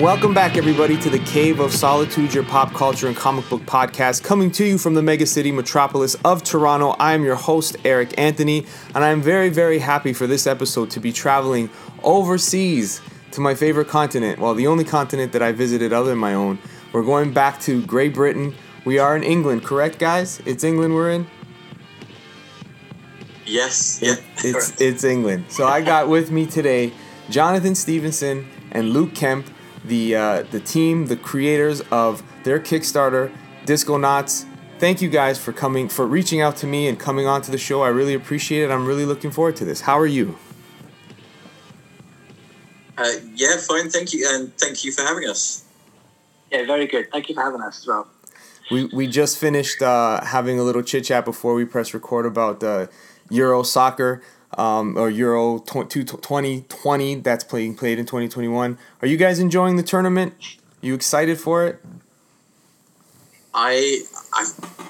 Welcome back, everybody, to the Cave of Solitude, your pop culture and comic book podcast, coming to you from the mega city metropolis of Toronto. I am your host, Eric Anthony, and I am very, very happy for this episode to be traveling overseas to my favorite continent. Well, the only continent that I visited other than my own. We're going back to Great Britain. We are in England, correct, guys? It's England we're in? Yes, yeah. It's, it's England. So I got with me today Jonathan Stevenson and Luke Kemp the uh, the team, the creators of their Kickstarter, Disconauts. Thank you guys for coming, for reaching out to me and coming on to the show. I really appreciate it. I'm really looking forward to this. How are you? Uh, yeah, fine. Thank you, and thank you for having us. Yeah, very good. Thank you for having us as well. We, we just finished uh, having a little chit chat before we press record about uh, Euro soccer um, or Euro 2020 that's playing played in 2021. Are you guys enjoying the tournament? Are you excited for it? I I've,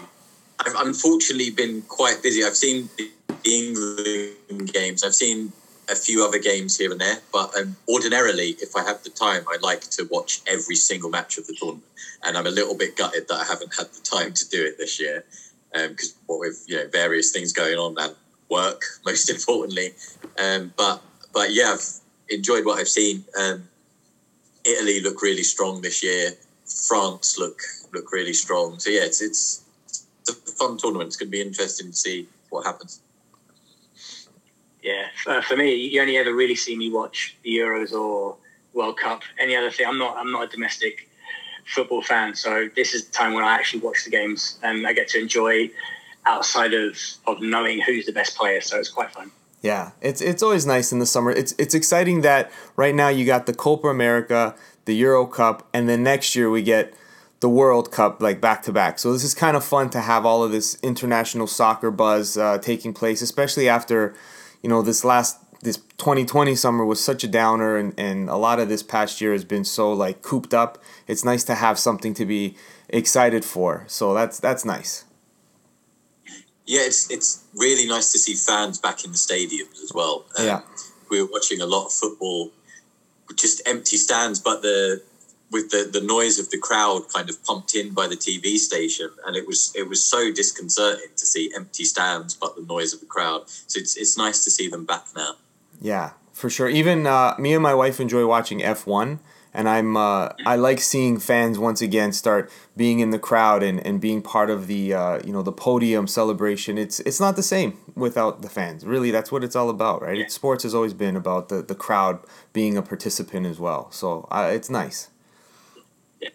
I've unfortunately been quite busy. I've seen the England games. I've seen a few other games here and there, but um, ordinarily, if I have the time, I like to watch every single match of the tournament. And I'm a little bit gutted that I haven't had the time to do it this year because um, what with you know various things going on and work, most importantly. Um, but but yeah, I've enjoyed what I've seen. Um, Italy look really strong this year. France look look really strong. So yeah, it's it's, it's a fun tournament. It's going to be interesting to see what happens. Yeah, uh, for me, you only ever really see me watch the Euros or World Cup. Any other thing, I'm not. I'm not a domestic football fan, so this is the time when I actually watch the games and I get to enjoy outside of of knowing who's the best player. So it's quite fun. Yeah, it's it's always nice in the summer. It's it's exciting that right now you got the Copa America, the Euro Cup, and then next year we get the World Cup like back to back. So this is kind of fun to have all of this international soccer buzz uh, taking place, especially after you know this last this 2020 summer was such a downer and, and a lot of this past year has been so like cooped up it's nice to have something to be excited for so that's that's nice yeah, it's it's really nice to see fans back in the stadiums as well. Um, yeah, we were watching a lot of football, just empty stands, but the with the, the noise of the crowd kind of pumped in by the TV station, and it was it was so disconcerting to see empty stands, but the noise of the crowd. So it's it's nice to see them back now. Yeah, for sure. Even uh, me and my wife enjoy watching F one and I'm uh, I like seeing fans once again start being in the crowd and, and being part of the uh, you know the podium celebration. It's it's not the same without the fans. Really, that's what it's all about, right? Yeah. sports has always been about the, the crowd being a participant as well. So uh, it's nice. Yeah.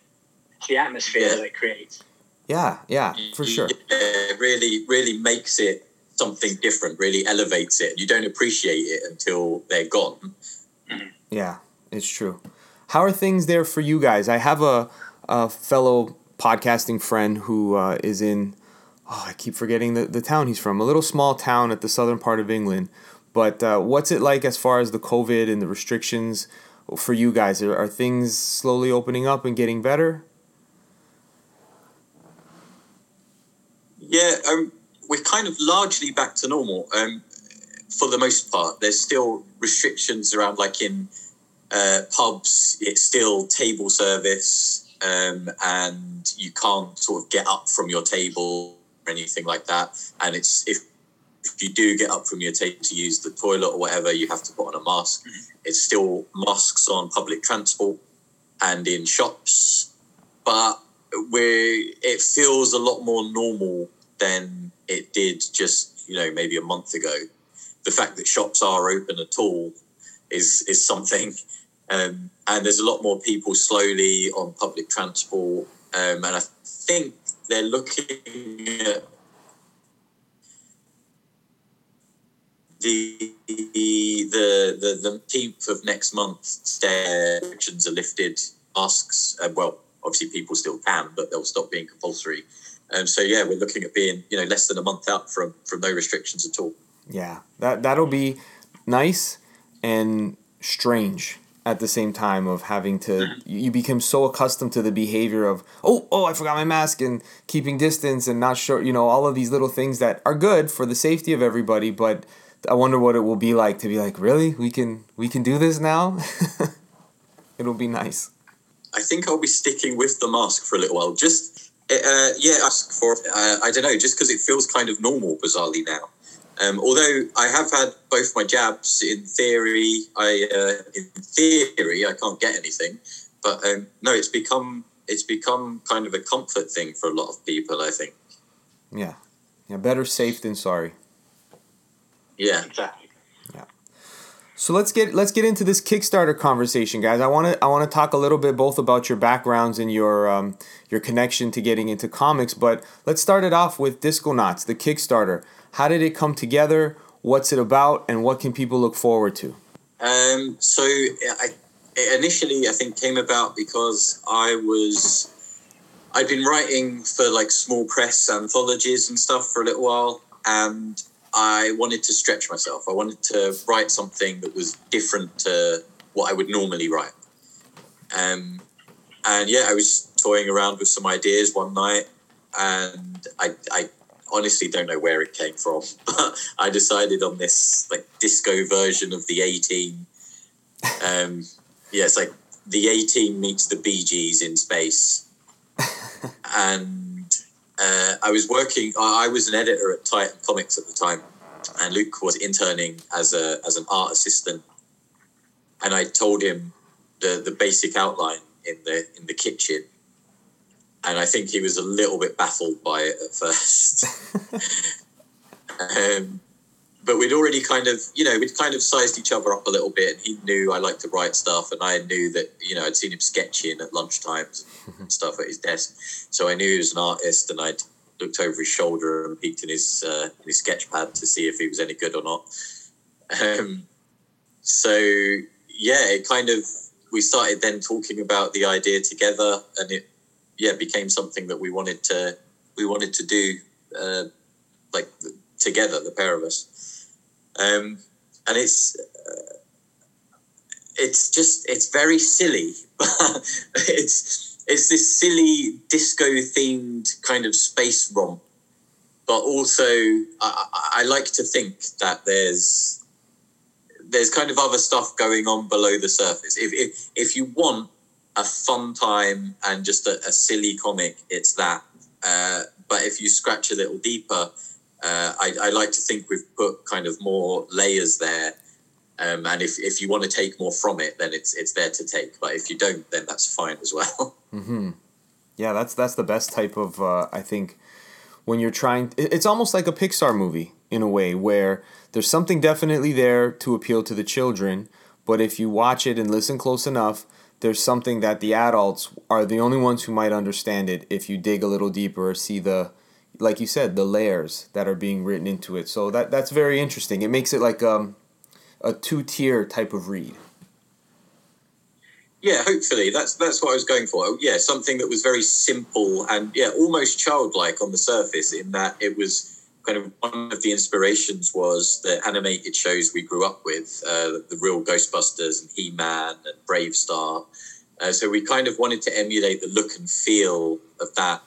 The atmosphere yeah. that it creates. Yeah, yeah, for sure. Yeah, it really, really makes it something different. Really elevates it. You don't appreciate it until they're gone. Mm-hmm. Yeah, it's true. How are things there for you guys? I have a, a fellow podcasting friend who uh, is in, oh, I keep forgetting the, the town he's from, a little small town at the southern part of England. But uh, what's it like as far as the COVID and the restrictions for you guys? Are, are things slowly opening up and getting better? Yeah, um, we're kind of largely back to normal um, for the most part. There's still restrictions around, like in uh, pubs, it's still table service, um, and you can't sort of get up from your table or anything like that. And it's if if you do get up from your table to use the toilet or whatever, you have to put on a mask. Mm-hmm. It's still masks on public transport and in shops, but we it feels a lot more normal than it did just you know maybe a month ago. The fact that shops are open at all is is something um, and there's a lot more people slowly on public transport. Um, and I think they're looking at the the the the tenth of next month. Restrictions are lifted. Masks, uh, well, obviously people still can, but they'll stop being compulsory. Um, so yeah, we're looking at being you know less than a month out from from no restrictions at all. Yeah, that that'll be nice and strange at the same time of having to you become so accustomed to the behavior of oh oh I forgot my mask and keeping distance and not sure you know all of these little things that are good for the safety of everybody but I wonder what it will be like to be like really we can we can do this now it'll be nice I think I'll be sticking with the mask for a little while. Just uh, yeah, ask for uh, I don't know, just because it feels kind of normal, bizarrely now. Um, although I have had both my jabs, in theory, I uh, in theory I can't get anything, but um, no, it's become it's become kind of a comfort thing for a lot of people. I think. Yeah, yeah, better safe than sorry. Yeah, exactly. Yeah. So let's get let's get into this Kickstarter conversation, guys. I want to I want to talk a little bit both about your backgrounds and your um, your connection to getting into comics, but let's start it off with Disconauts, the Kickstarter. How did it come together? What's it about, and what can people look forward to? Um, so I, initially, I think came about because I was I'd been writing for like small press anthologies and stuff for a little while, and I wanted to stretch myself. I wanted to write something that was different to what I would normally write. Um, and yeah, I was toying around with some ideas one night, and I, I honestly don't know where it came from, but I decided on this like disco version of the A Team. Um, yeah, it's like the A Team meets the Bee Gees in space, and uh, I was working. I, I was an editor at Titan Comics at the time, and Luke was interning as a as an art assistant, and I told him the the basic outline in the in the kitchen and I think he was a little bit baffled by it at first. um, but we'd already kind of, you know, we'd kind of sized each other up a little bit. And he knew I liked to write stuff, and I knew that, you know, I'd seen him sketching at lunchtimes and stuff at his desk. So I knew he was an artist, and I'd looked over his shoulder and peeked in his uh, in his sketch pad to see if he was any good or not. Um, so yeah, it kind of we started then talking about the idea together, and it yeah became something that we wanted to we wanted to do uh, like together, the pair of us. Um, and it's uh, it's just it's very silly, it's it's this silly disco themed kind of space romp. But also, I, I like to think that there's there's kind of other stuff going on below the surface. If if, if you want a fun time and just a, a silly comic, it's that. Uh, but if you scratch a little deeper, uh, I, I, like to think we've put kind of more layers there. Um, and if, if you want to take more from it, then it's it's there to take. But if you don't, then that's fine as well. Mm-hmm. Yeah, that's that's the best type of uh, I think when you're trying. It's almost like a Pixar movie in a way where there's something definitely there to appeal to the children, but if you watch it and listen close enough, there's something that the adults are the only ones who might understand it if you dig a little deeper or see the like you said the layers that are being written into it. So that that's very interesting. It makes it like um, a two-tier type of read. Yeah hopefully. That's that's what i was going for. Yeah something that was very simple and yeah almost childlike on the surface in that it was kind of one of the inspirations was the animated shows we grew up with, uh, the real Ghostbusters and He Man and BraveStarr. Uh, so we kind of wanted to emulate the look and feel of that,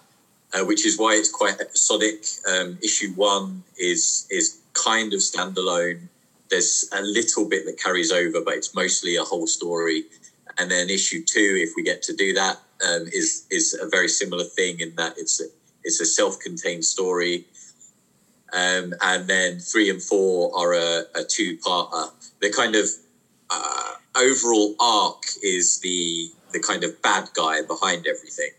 uh, which is why it's quite episodic. Um, issue one is is kind of standalone. There's a little bit that carries over, but it's mostly a whole story. And then issue two, if we get to do that, um, is is a very similar thing in that it's a, it's a self-contained story um, and then three and four are a, a two-parter. The kind of uh, overall arc is the the kind of bad guy behind everything,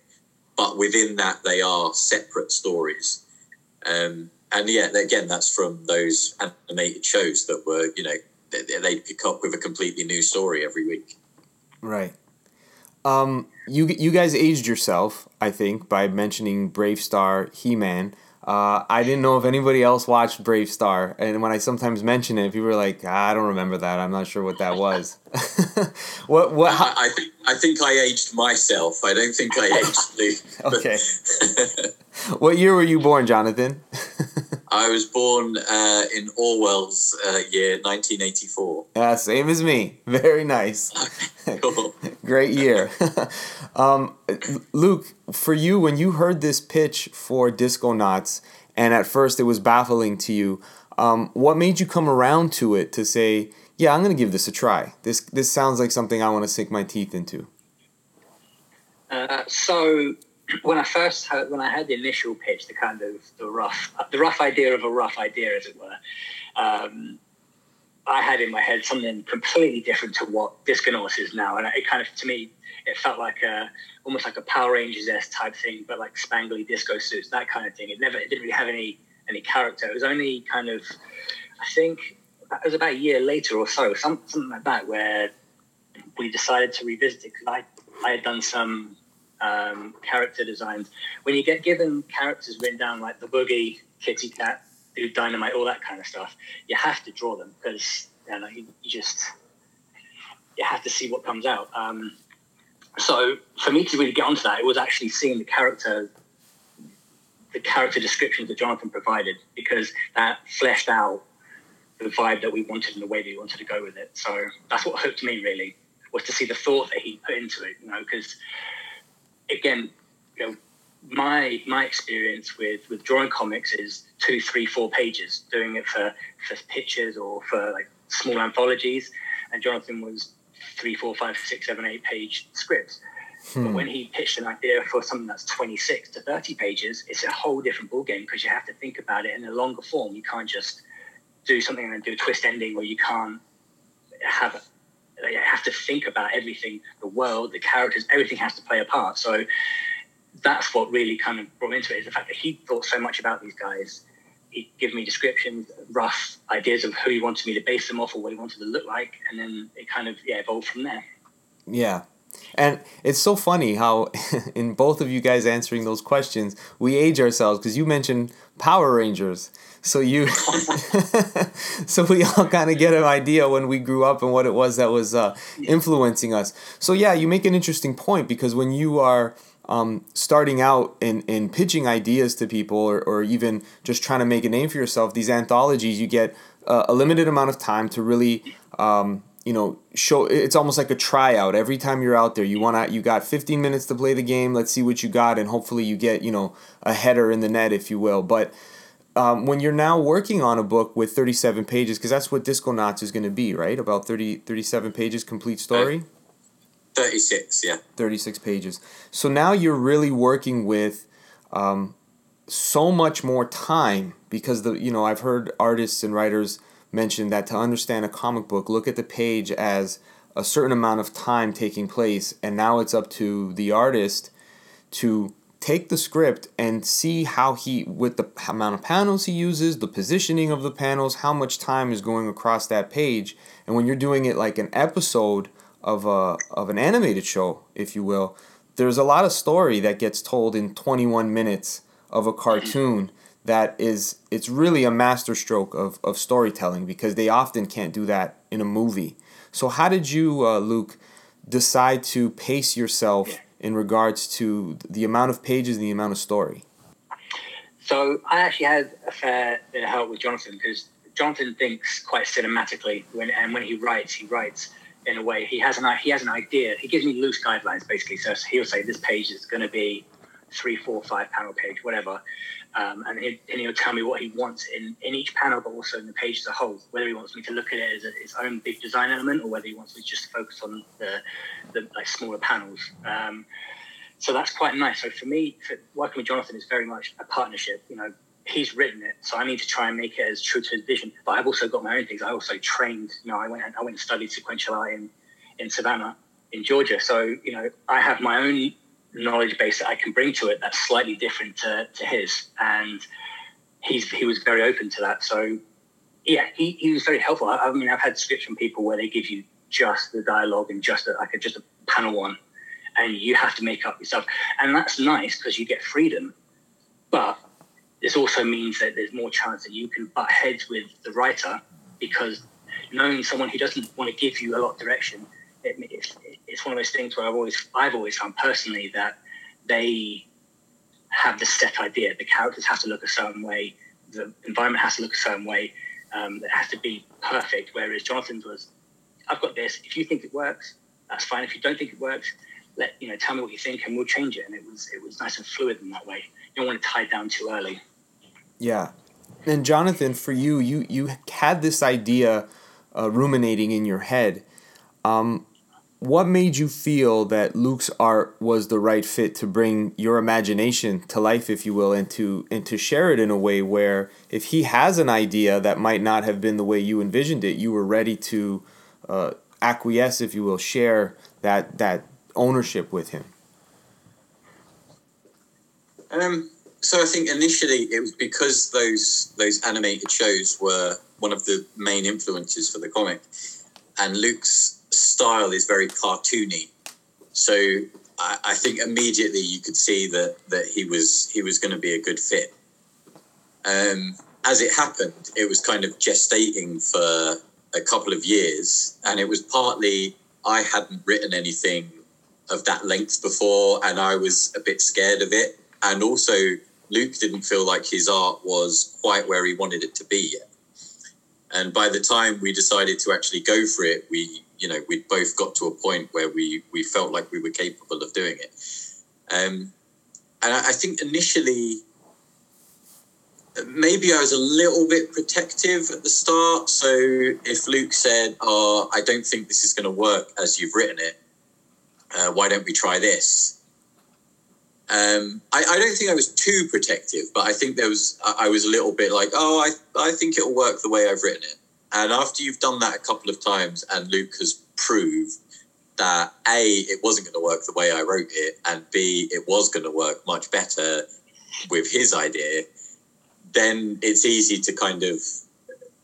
but within that they are separate stories. Um, and yeah, again, that's from those animated shows that were, you know, they, they pick up with a completely new story every week. Right. Um, you you guys aged yourself, I think, by mentioning BraveStarr, He Man. Uh, I didn't know if anybody else watched BraveStarr, and when I sometimes mention it, people are like, ah, "I don't remember that. I'm not sure what that was." what? What? I, I, think I think I aged myself. I don't think I aged Luke. okay. what year were you born, Jonathan? I was born uh, in Orwell's uh, year, 1984. Yeah, same as me. Very nice. cool. Great year. um, Luke, for you, when you heard this pitch for Disconauts, and at first it was baffling to you, um, what made you come around to it to say, "Yeah, I'm going to give this a try. This this sounds like something I want to sink my teeth into." Uh, so when I first heard, when I had the initial pitch, the kind of the rough the rough idea of a rough idea, as it were, um, I had in my head something completely different to what Disconaut is now, and it kind of to me it felt like a almost like a Power Rangers s type thing, but like spangly disco suits, that kind of thing. It never it didn't really have any any character. It was only kind of I think it was about a year later or so, some, something like that, where we decided to revisit it because I I had done some um, character designs. When you get given characters written down like the boogie, kitty cat, do dynamite, all that kind of stuff, you have to draw them because you, know, you, you, just you have to see what comes out. Um, so for me to really get onto that, it was actually seeing the character, the character descriptions that Jonathan provided because that fleshed out the vibe that we wanted and the way that we wanted to go with it. So that's what hooked me really was to see the thought that he put into it. You know, because again, you know, my my experience with with drawing comics is two, three, four pages, doing it for for pictures or for like small anthologies, and Jonathan was three, four, five, six, seven, eight page scripts. Hmm. But when he pitched an idea for something that's 26 to 30 pages, it's a whole different ballgame because you have to think about it in a longer form. You can't just do something and do a twist ending, or you can't have you have to think about everything, the world, the characters, everything has to play a part. So that's what really kind of brought me into it is the fact that he thought so much about these guys. He'd give me descriptions, rough ideas of who he wanted me to base them off or what he wanted to look like, and then it kind of yeah evolved from there. Yeah. And it's so funny how, in both of you guys answering those questions, we age ourselves because you mentioned Power Rangers. So you, so we all kind of get an idea when we grew up and what it was that was uh, influencing us. So yeah, you make an interesting point because when you are um, starting out in, in pitching ideas to people or, or even just trying to make a name for yourself, these anthologies, you get uh, a limited amount of time to really, um, you know, show. It's almost like a tryout. Every time you're out there, you want to, you got 15 minutes to play the game. Let's see what you got, and hopefully you get, you know, a header in the net, if you will. But um, when you're now working on a book with 37 pages, because that's what Disconauts is going to be, right? About 30, 37 pages, complete story? 36, yeah. 36 pages. So now you're really working with um, so much more time because the you know I've heard artists and writers mention that to understand a comic book, look at the page as a certain amount of time taking place, and now it's up to the artist to take the script and see how he with the amount of panels he uses the positioning of the panels how much time is going across that page and when you're doing it like an episode of a of an animated show if you will. There's a lot of story that gets told in 21 minutes of a cartoon that is it's really a masterstroke of, of storytelling because they often can't do that in a movie. So how did you uh, luke decide to pace yourself in regards to the amount of pages and the amount of story? So I actually had a fair bit of help with Jonathan because Jonathan thinks quite cinematically when and when he writes, he writes in a way he has an he has an idea. He gives me loose guidelines basically. So he'll say this page is going to be three, four, five panel page, whatever. Um, and, he, and he'll tell me what he wants in, in each panel, but also in the page as a whole. Whether he wants me to look at it as a, its own big design element, or whether he wants me to just focus on the, the like smaller panels. Um, so that's quite nice. So for me, for working with Jonathan is very much a partnership. You know, he's written it, so I need to try and make it as true to his vision. But I've also got my own things. I also trained. You know, I went I went and studied sequential art in in Savannah, in Georgia. So you know, I have my own knowledge base that I can bring to it that's slightly different to, to his. And he's he was very open to that. So yeah, he, he was very helpful. I, I mean, I've had scripts from people where they give you just the dialogue and just a, like a, just a panel one, and you have to make up yourself. And that's nice because you get freedom, but this also means that there's more chance that you can butt heads with the writer because knowing someone who doesn't want to give you a lot of direction it, it's, it's one of those things where I've always I've always found personally that they have the set idea. The characters have to look a certain way. The environment has to look a certain way. Um, it has to be perfect. Whereas Jonathan's was, I've got this. If you think it works, that's fine. If you don't think it works, let you know. Tell me what you think, and we'll change it. And it was it was nice and fluid in that way. You don't want to tie down too early. Yeah, and Jonathan, for you, you you had this idea uh, ruminating in your head. Um, what made you feel that Luke's art was the right fit to bring your imagination to life, if you will, and to and to share it in a way where if he has an idea that might not have been the way you envisioned it, you were ready to uh, acquiesce, if you will, share that that ownership with him. Um, so I think initially it was because those those animated shows were one of the main influences for the comic, and Luke's style is very cartoony. So I, I think immediately you could see that that he was he was going to be a good fit. Um, as it happened, it was kind of gestating for a couple of years, and it was partly I hadn't written anything of that length before, and I was a bit scared of it, and also Luke didn't feel like his art was quite where he wanted it to be yet. And by the time we decided to actually go for it, we you know we'd both got to a point where we we felt like we were capable of doing it. Um, and I, I think initially maybe I was a little bit protective at the start. So if Luke said, "Oh, I don't think this is going to work as you've written it," uh, why don't we try this? Um, I, I, don't think I was too protective, but I think there was I, I was a little bit like, "Oh, I I think it'll work the way I've written it." And after you've done that a couple of times, and Luke has proved that a it wasn't going to work the way I wrote it, and b it was going to work much better with his idea, then it's easy to kind of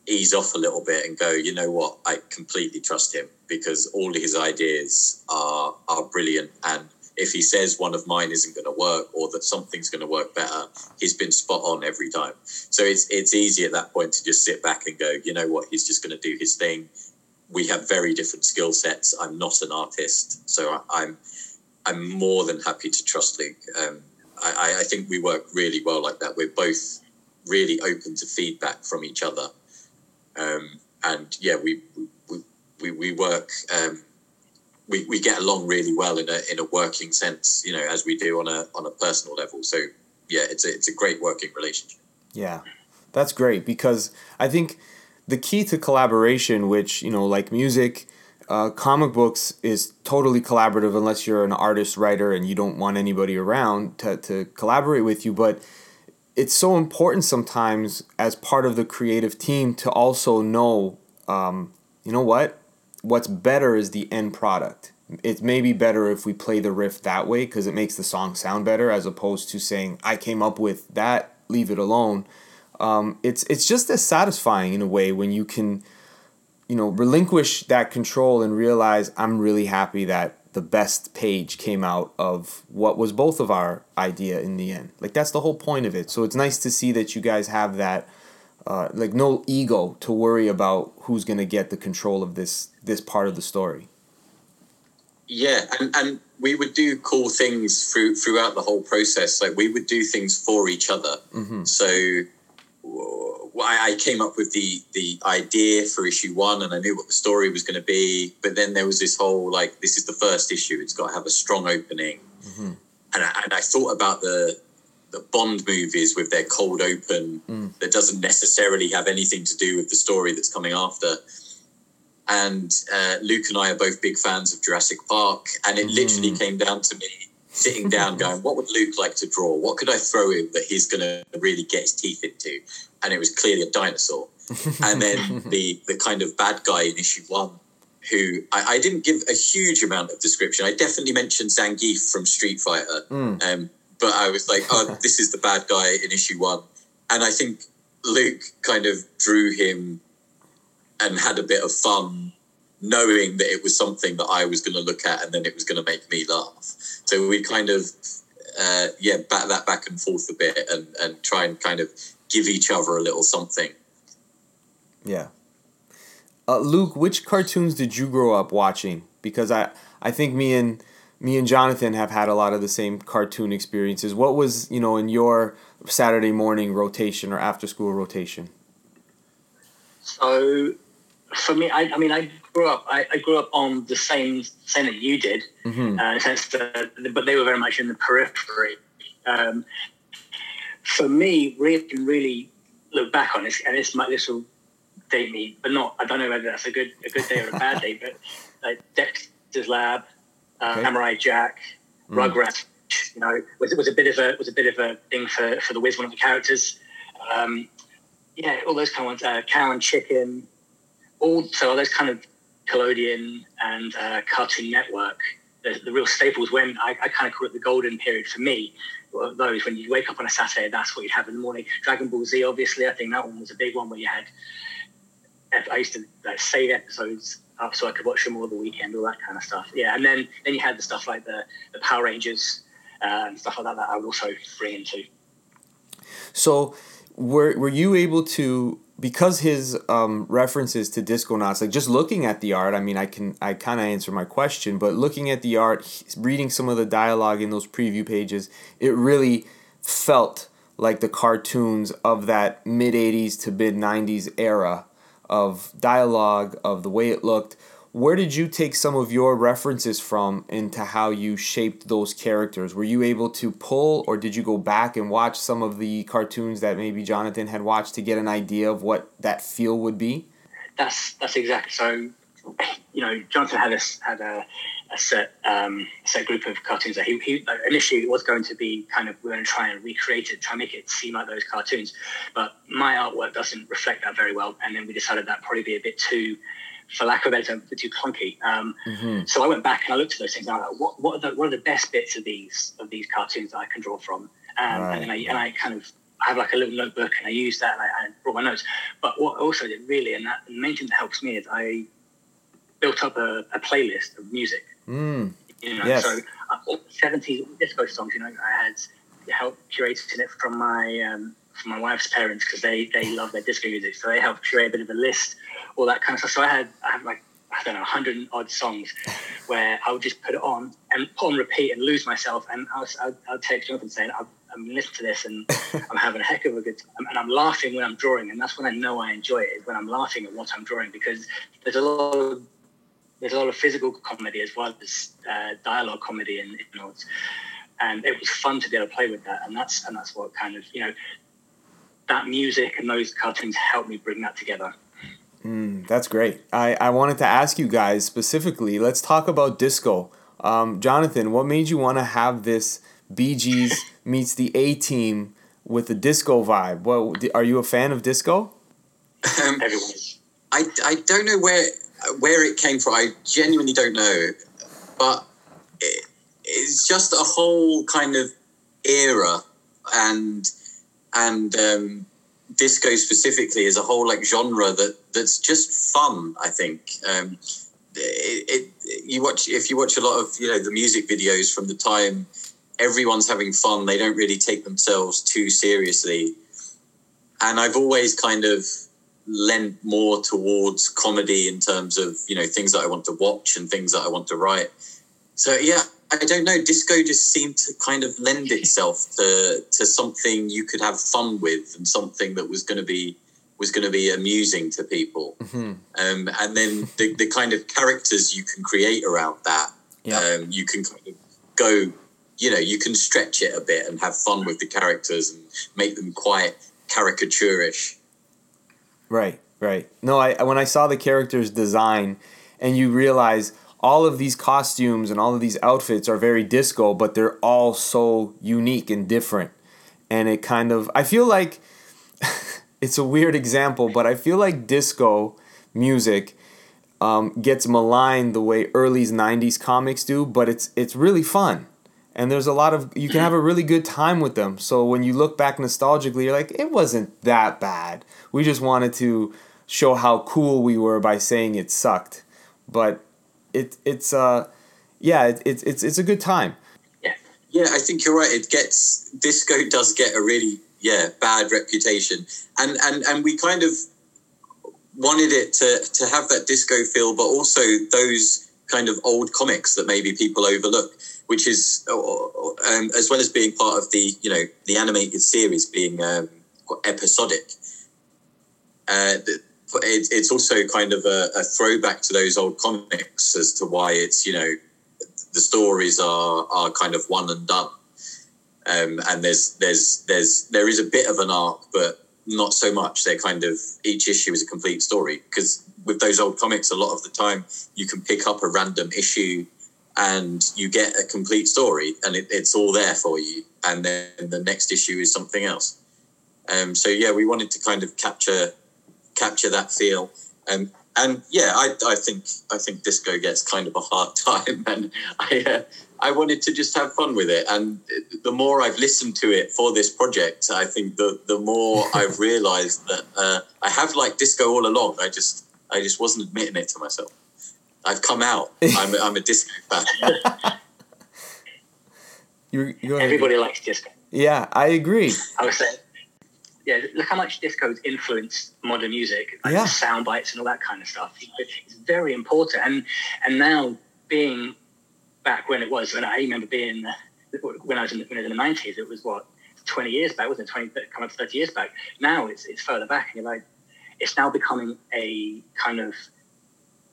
ease off a little bit and go, you know what, I completely trust him because all his ideas are are brilliant. And if he says one of mine isn't going to work or that something's going to work better, he's been spot on every time. So it's it's easy at that point to just sit back and go, you know what, he's just going to do his thing. We have very different skill sets. I'm not an artist, so I, am I'm more than happy to trust Luke. Um, I, I think we work really well like that. We're both really open to feedback from each other. Um, and yeah, we we, we, we work. Um, we, we get along really well in a in a working sense, you know, as we do on a on a personal level. So yeah, it's a it's a great working relationship. Yeah, that's great because I think the key to collaboration, which you know, like music, uh, comic books is totally collaborative unless you're an artist writer and you don't want anybody around to, to collaborate with you. But it's so important sometimes as part of the creative team to also know, um, you know what, what's better is the end product. It may be better if we play the riff that way because it makes the song sound better, as opposed to saying I came up with that, leave it alone. Um, it's it's just as satisfying in a way when you can, you know, relinquish that control and realize I'm really happy that the best page came out of what was both of our idea in the end. Like that's the whole point of it. So it's nice to see that you guys have that uh, like no ego to worry about who's gonna get the control of this this part of the story. Yeah, and, and we would do cool things through throughout the whole process. Like we would do things for each other. Mm-hmm. So I, I came up with the the idea for issue one, and I knew what the story was going to be. But then there was this whole like, this is the first issue; it's got to have a strong opening. Mm-hmm. And, I, and I thought about the the Bond movies with their cold open mm. that doesn't necessarily have anything to do with the story that's coming after. And uh, Luke and I are both big fans of Jurassic Park, and it mm. literally came down to me sitting down going, what would Luke like to draw? What could I throw him that he's going to really get his teeth into? And it was clearly a dinosaur. and then the the kind of bad guy in issue one, who I, I, didn't give a huge amount of description. I definitely mentioned Zangief from Street Fighter, mm. um, but I was like, oh, this is the bad guy in issue one. And I think Luke kind of drew him and had a bit of fun knowing that it was something that I was going to look at and then it was going to make me laugh. So we kind of, uh, yeah, bat that back and forth a bit and, and try and kind of give each other a little something. Yeah. Uh, Luke, which cartoons did you grow up watching? Because I, I think me and me and Jonathan have had a lot of the same cartoon experiences. What was you know in your Saturday morning rotation or after school rotation? So, for me, I, I mean, I grew up. I, I, grew up on the same same that you did, mm-hmm. uh, that, but they were very much in the periphery. Um, for me, really, really look back on this, and this might this will date me, but not. I don't know whether that's a good a good day or a bad day, but like Dexter's Lab, uh, Okay. Samurai Jack, Mm. Rugrats. You know, was was a bit of a was a bit of a thing for for the Wiz, one of the characters. Um, yeah, all those kind of ones. Uh, Cow and Chicken. All so all those kind of Nickelodeon and uh, Cartoon Network. The, the real staples when I, I kind of call it the golden period for me. Those when you wake up on a Saturday, that's what you'd have in the morning. Dragon Ball Z, obviously, I think that one was a big one where you had. I used to like, save episodes so I could watch them all the weekend, all that kind of stuff. Yeah, and then then you had the stuff like the, the Power Rangers uh, and stuff like that that I would also bring into. So, were were you able to because his um, references to Disconauts, like just looking at the art? I mean, I can I kind of answer my question, but looking at the art, reading some of the dialogue in those preview pages, it really felt like the cartoons of that mid '80s to mid '90s era of dialogue, of the way it looked. Where did you take some of your references from into how you shaped those characters? Were you able to pull, or did you go back and watch some of the cartoons that maybe Jonathan had watched to get an idea of what that feel would be? That's that's exactly so. You know, Jonathan had a had a, a set um, set group of cartoons that he, he initially was going to be kind of we are going to try and recreate it, try and make it seem like those cartoons. But my artwork doesn't reflect that very well, and then we decided that probably be a bit too, for lack of a better term, too clunky. Um, Mm-hmm. So I went back and I looked at those things. And I was like, what what are the what are the best bits of these of these cartoons that I can draw from? Um, Right. And then I and I kind of I have like a little notebook and I use that and I, I brought my notes. But what I also did really, and that the main thing that helps me is I built up a, a playlist of music. Mm. You know, Yes. so uh, all the seventies disco songs. You know, I had help curating it from my um, from my wife's parents because they they love their disco music, so they helped curate a bit of a list, all that kind of stuff. So I had I had like I don't know, hundred odd songs where I would just put it on and put on repeat and lose myself. And I was, I'd, I'd text Jonathan saying, I'm, I'm listening to this and I'm having a heck of a good time. And I'm laughing when I'm drawing. And that's when I know I enjoy it, is when I'm laughing at what I'm drawing because there's a lot of there's a lot of physical comedy as well as uh, dialogue comedy in, in notes. And it was fun to be able to play with that. And that's and that's what kind of, you know, that music and those cartoons helped me bring that together. Mm, that's great. I, I wanted to ask you guys specifically, let's talk about disco. Um, Jonathan, what made you want to have this Bee Gees meets the A Team with the disco vibe? What are you a fan of disco? Um, Everyone is. I, I don't know where where it came from. I genuinely don't know, but it, it's just a whole kind of era, and and um, disco specifically is a whole like genre that that's just fun. I think um, it, it you watch if you watch a lot of you know the music videos from the time, everyone's having fun. They don't really take themselves too seriously, and I've always kind of lent more towards comedy in terms of you know things that I want to watch and things that I want to write. So yeah, I don't know. Disco just seemed to kind of lend itself to to something you could have fun with and something that was going to be was going to be amusing to people. Mm-hmm. Um, and then the, the kind of characters you can create around that, Yeah. um, you can kind of go, you know, you can stretch it a bit and have fun with the characters and make them quite caricaturish. Right, right. No, I when I saw the characters design and you realize all of these costumes and all of these outfits are very disco, but they're all so unique and different. And it kind of I feel like it's a weird example, but I feel like disco music um, gets maligned the way early '90s comics do, but it's it's really fun, and there's a lot of you can have a really good time with them. So when you look back nostalgically, you're like, it wasn't that bad. We just wanted to show how cool we were by saying it sucked, but it it's uh yeah it, it's it's it's a good time. Yeah, I think you're right. It gets disco does get a really yeah bad reputation, and and and we kind of wanted it to to have that disco feel, but also those kind of old comics that maybe people overlook, which is um, as well as being part of the you know the animated series being um, episodic. Uh, it, it's also kind of a, a throwback to those old comics as to why it's you know the stories are are kind of one and done. Um, and there's there's there's there is a bit of an arc, but not so much. They're kind of each issue is a complete story because with those old comics, a lot of the time you can pick up a random issue and you get a complete story and it, it's all there for you. And then the next issue is something else. Um, so yeah, we wanted to kind of capture capture that feel. Um, and yeah, I, I think I think disco gets kind of a hard time, and I uh, I wanted to just have fun with it. And the more I've listened to it for this project, I think the the more I've realised that uh, I have liked disco all along. I just I just wasn't admitting it to myself. I've come out. I'm, I'm a disco fan. You're, you're ahead. Everybody likes disco. Yeah, I agree. I was saying, yeah, look how much disco's influenced modern music, like Yeah. sound bites and all that kind of stuff. It's very important. And and now being back when it was, and I remember being when I was in the, when I was in the nineties, it was what twenty years back, wasn't it? Twenty, coming up thirty years back. Now it's it's further back, and you're like, it's now becoming a kind of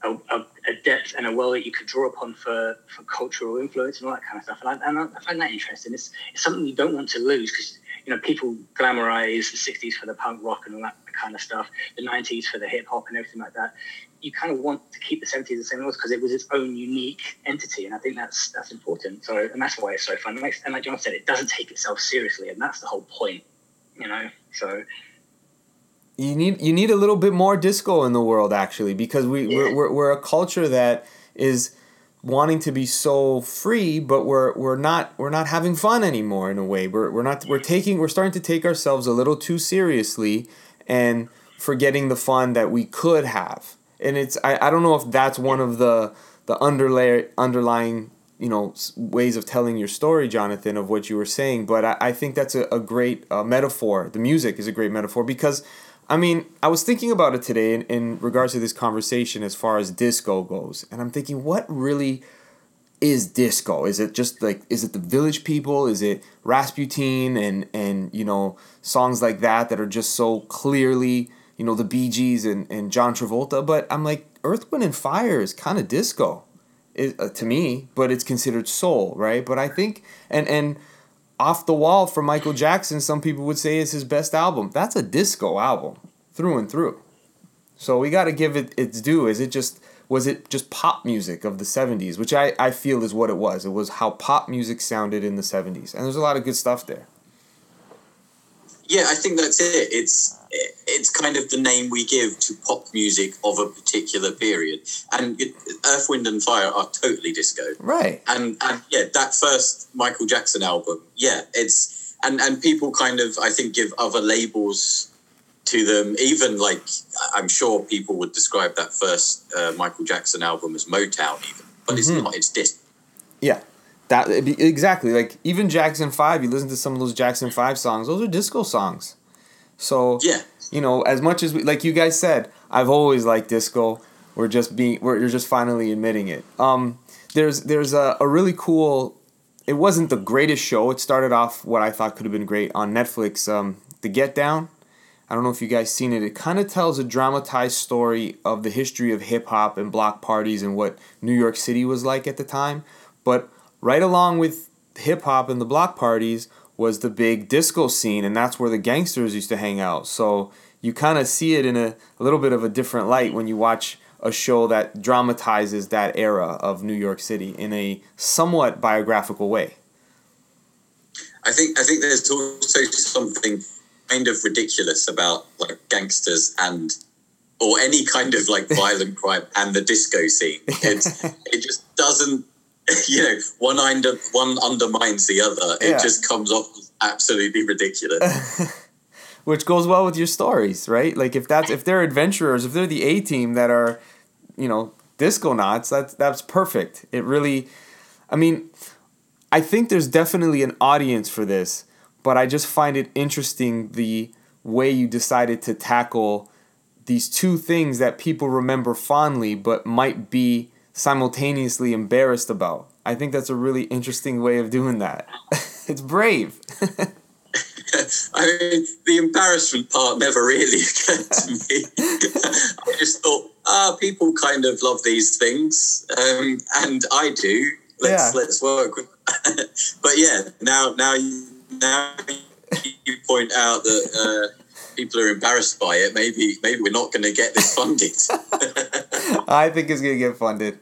a, a, a depth and a well that you could draw upon for, for cultural influence and all that kind of stuff. And I, and I find that interesting. It's, it's something you don't want to lose because, you know, people glamorize the 60s for the punk rock and all that kind of stuff, the 90s for the hip hop and everything like that. You kind of want to keep the 70s the same because it was its own unique entity. And I think that's that's important. So, and that's why it's so fun. And like, and like John said, it doesn't take itself seriously. And that's the whole point, you know? So, you need you need a little bit more disco in the world actually because we we're, we're, we're a culture that is wanting to be so free but we're we're not we're not having fun anymore in a way. We're, we're not we're taking we're starting to take ourselves a little too seriously and forgetting the fun that we could have. And it's I, I don't know if that's one of the the underlay underlying you know ways of telling your story jonathan of what you were saying but i, I think that's a, a great uh, metaphor. The music is a great metaphor because I mean, I was thinking about it today in, in regards to this conversation as far as disco goes, and I'm thinking, what really is disco? Is it just like, is it the Village People? Is it Rasputin and and you know songs like that that are just so clearly you know the Bee Gees and and John Travolta? But I'm like, Earth, Wind and Fire is kind of disco, is uh, to me, but it's considered soul, right? But I think and and off the Wall from Michael Jackson, some people would say is his best album. That's a disco album through and through. So we got to give it its due. Is it just was it just pop music of the 70s, which I, I feel is what it was. It was how pop music sounded in the 70s. And there's a lot of good stuff there. Yeah, I think that's it. It's it's kind of the name we give to pop music of a particular period, and it, Earth, Wind and Fire are totally disco. Right. And and yeah, that first Michael Jackson album, yeah, it's and and people kind of I think give other labels to them. Even like I'm sure people would describe that first uh, Michael Jackson album as Motown, even, but it's not. It's disco. Yeah. That exactly like even Jackson 5, you listen to some of those Jackson 5 songs, those are disco songs. So Yeah. you know, as much as we, like you guys said, I've always liked disco. We're just being, we're you're just finally admitting it. Um, there's there's a, a really cool. It wasn't the greatest show. It started off what I thought could have been great on Netflix. Um, the Get Down. I don't know if you guys seen it. It kind of tells a dramatized story of the history of hip hop and block parties and what New York City was like at the time. But right along with hip hop and the block parties was the big disco scene, and that's where the gangsters used to hang out. So you kind of see it in a, a little bit of a different light when you watch a show that dramatizes that era of New York City in a somewhat biographical way. I think I think there's also something kind of ridiculous about like gangsters and or any kind of like violent crime and the disco scene. It's it just doesn't you know one under one undermines the other. It Yeah. just comes off absolutely ridiculous. which goes well with your stories, right? Like if that's if they're adventurers, if they're the A team that are, you know, Disconauts, that's that's perfect. It really, I mean, I think there's definitely an audience for this, but I just find it interesting the way you decided to tackle these two things that people remember fondly, but might be simultaneously embarrassed about. I think that's a really interesting way of doing that. it's brave. I mean, the embarrassment part never really occurred to me. I just thought, ah, people kind of love these things, um, and I do. Let's Yeah. let's work. but yeah, now now you now you point out that uh, people are embarrassed by it, maybe maybe we're not going to get this funded. I think it's going to get funded.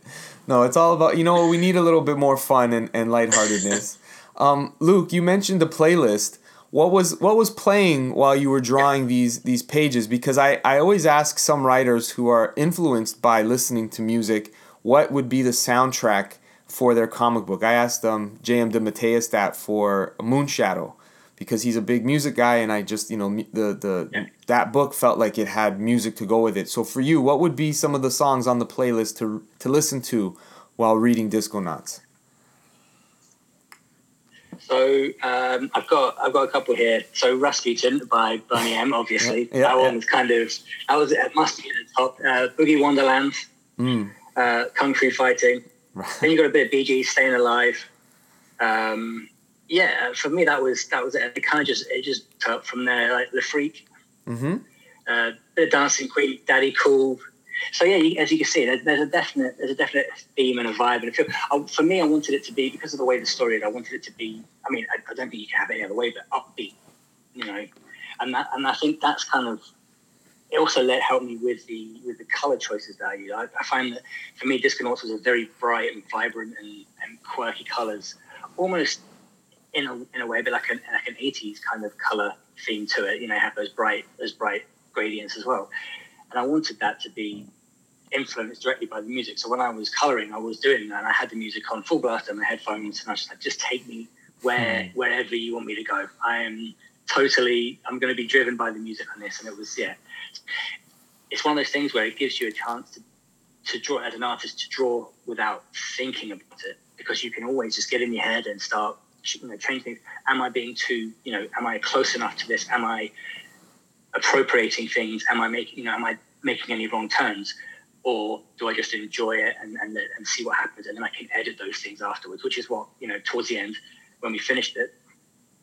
No, it's all about you know we need a little bit more fun and and lightheartedness. um, Luke, you mentioned the playlist. What was what was playing while you were drawing these these pages? Because I, I always ask some writers who are influenced by listening to music what would be the soundtrack for their comic book. I asked um, J.M. DeMatteis that for Moonshadow because he's a big music guy, and I just you know the the Yeah. that book felt like it had music to go with it. So for you, what would be some of the songs on the playlist to to listen to while reading Disconauts? So um, I've got I've got a couple here. So Rasputin by Boney M, obviously. Yeah, that yeah. one was kind of that was it must be at the top. Uh, Boogie Wonderland, Mm. uh, Fu Fighting. Then you got a bit of Bee Gees Staying Alive. Um, yeah, for me that was that was it. It kind of just it just took up from there like the Freak, Mm-hmm. uh, of Dancing Queen, Daddy Cool. So yeah, you, as you can see, there's, there's a definite there's a definite theme and a vibe and a feel. I, for me, I wanted it to be because of the way the story is. I wanted it to be. I mean, I, I don't think you can have it any other way, but upbeat, you know, and that and I think that's kind of. It also let help me with the with the color choices that I use. I, I find that for me, Disconauts was a very bright and vibrant and, and quirky colors, almost in a, in a way, but like an like an eighties kind of color theme to it. You know, have those bright those bright gradients as well. And I wanted that to be influenced directly by the music. So when I was coloring, I was doing that, and I had the music on full blast on my headphones, and I was just like, just take me where hmm. wherever you want me to go. I am totally. I'm going to be driven by the music on this, and it was yeah. It's one of those things where it gives you a chance to to draw as an artist to draw without thinking about it because you can always just get in your head and start you know change things. Am i being too you know am i close enough to this? Am i appropriating things? Am i making you know am i making any wrong turns? Or do i just enjoy it and, and, and see what happens? And then i can edit those things afterwards which is what you know towards the end when we finished it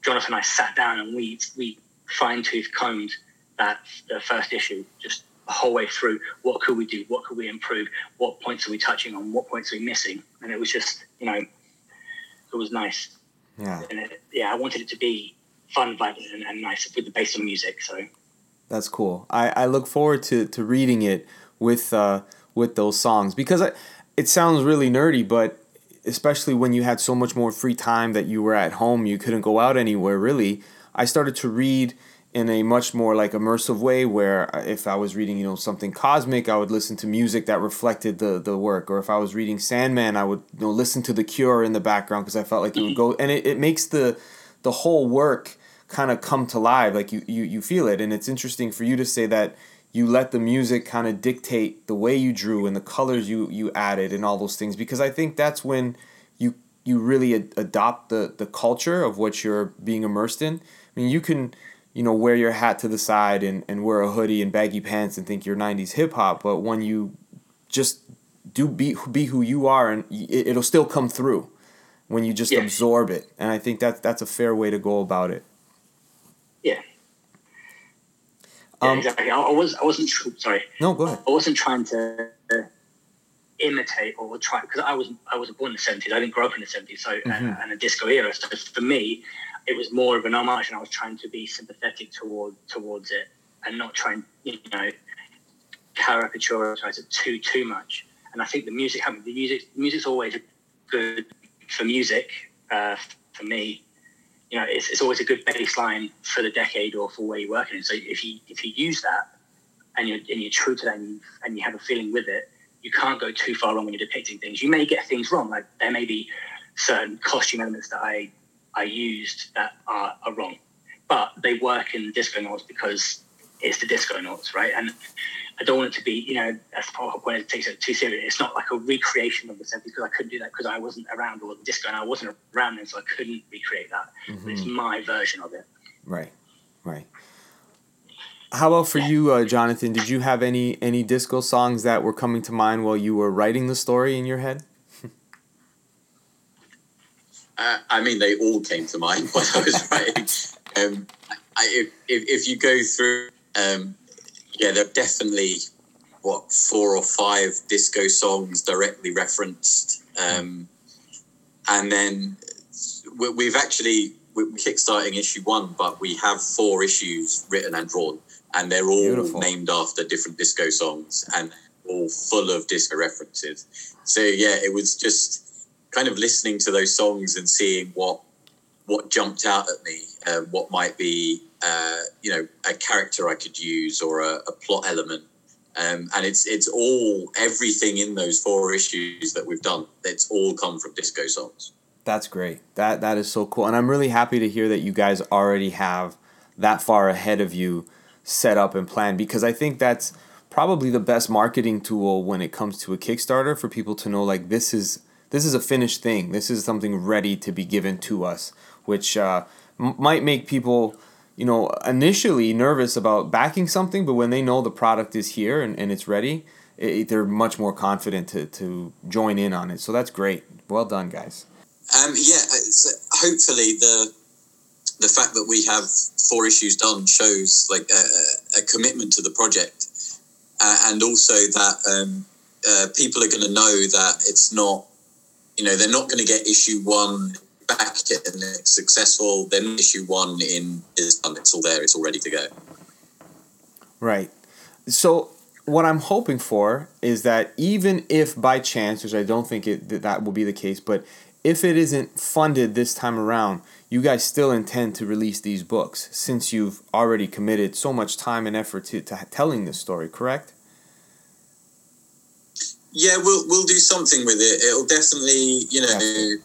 jonathan and i sat down and we we fine-tooth combed that the first issue just the whole way through. What could we do? What could we improve? What points are we touching on? What points are we missing? And it was just you know it was nice Yeah, and it, yeah i wanted it to be fun vibrant and, and nice with the based on music so that's cool. I, I look forward to, to reading it with uh, with those songs because I, it sounds really nerdy, but especially when you had so much more free time that you were at home, you couldn't go out anywhere really. I started to read in a much more like immersive way where uh, if I was reading, you know, something cosmic, I would listen to music that reflected the the work. Or if I was reading Sandman, I would you know listen to The Cure in the background because I felt like it would go mm-hmm. and it, it makes the the whole work kind of come to life like you, you you feel it and it's interesting for you to say that you let the music kind of dictate the way you drew and the colors you you added and all those things because I think that's when you you really ad- adopt the the culture of what you're being immersed in. I mean, you can you know wear your hat to the side and, and wear a hoodie and baggy pants and think you're 90s hip hop, but when you just do be be who you are and it, it'll still come through when you just Yeah. absorb it. And I think that that's a fair way to go about it. yeah, yeah Um, exactly I, I was i wasn't sorry No, go ahead. I wasn't trying to imitate or try because I was I wasn't born in the seventies. I didn't grow up in the seventies, so Mhm. uh, and a disco era. So for me, it was more of an homage, and I was trying to be sympathetic toward towards it, and not trying you know caricaturize it too too much. And I think the music, the music, music's always good for music. Uh, for me, you know, it's, it's always a good baseline for the decade or for where you're working. So if you if you use that and you're and you're true to that and you, and you have a feeling with it, you can't go too far wrong when you're depicting things. You may get things wrong. Like there may be certain costume elements that I I used that are, are wrong, but they work in Disconauts because it's the Disconauts, right? And I don't want it to be, you know, that's the whole point. It takes it too serious. It's not like a recreation of the 70s because I couldn't do that because I wasn't around or the disco and I wasn't around then, so I couldn't recreate that. It's my version of it. Right, right. How about for you, uh, Jonathan? Did you have any any disco songs that were coming to mind while you were writing the story in your head? Uh, I mean, they all came to mind when I was writing. Um, I, if, if, you go through, um, yeah, there are definitely what four or five disco songs directly referenced, um, and then we, we've actually we're kickstarting issue one, but we have four issues written and drawn, and they're all Beautiful. named after different disco songs and all full of disco references. So yeah, it was just kind of listening to those songs and seeing what what jumped out at me, uh, what might be uh, you know a character I could use or a, a plot element. Um, and it's it's all everything in those four issues that we've done. It's all come from disco songs. That's great. That that is so cool, and I'm really happy to hear that you guys already have that far ahead of you set up and planned because I think that's probably the best marketing tool when it comes to a Kickstarter for people to know like this is this is a finished thing. This is something ready to be given to us, which uh, m- might make people you know initially nervous about backing something, but when they know the product is here and, and it's ready, it, they're much more confident to, to join in on it. So that's great. Well done, guys. Um, yeah, so hopefully the the fact that we have four issues done shows like a, a commitment to the project, uh, and also that um, uh, people are going to know that it's not, you know, they're not going to get issue one back and successful. Then issue one in is done. It's all there. It's all ready to go. Right. So what I'm hoping for is that even if by chance, which I don't think it that, that will be the case, but if it isn't funded this time around, you guys still intend to release these books since you've already committed so much time and effort to, to telling this story, correct? Yeah, we'll we'll do something with it. It'll definitely, you know, Yeah.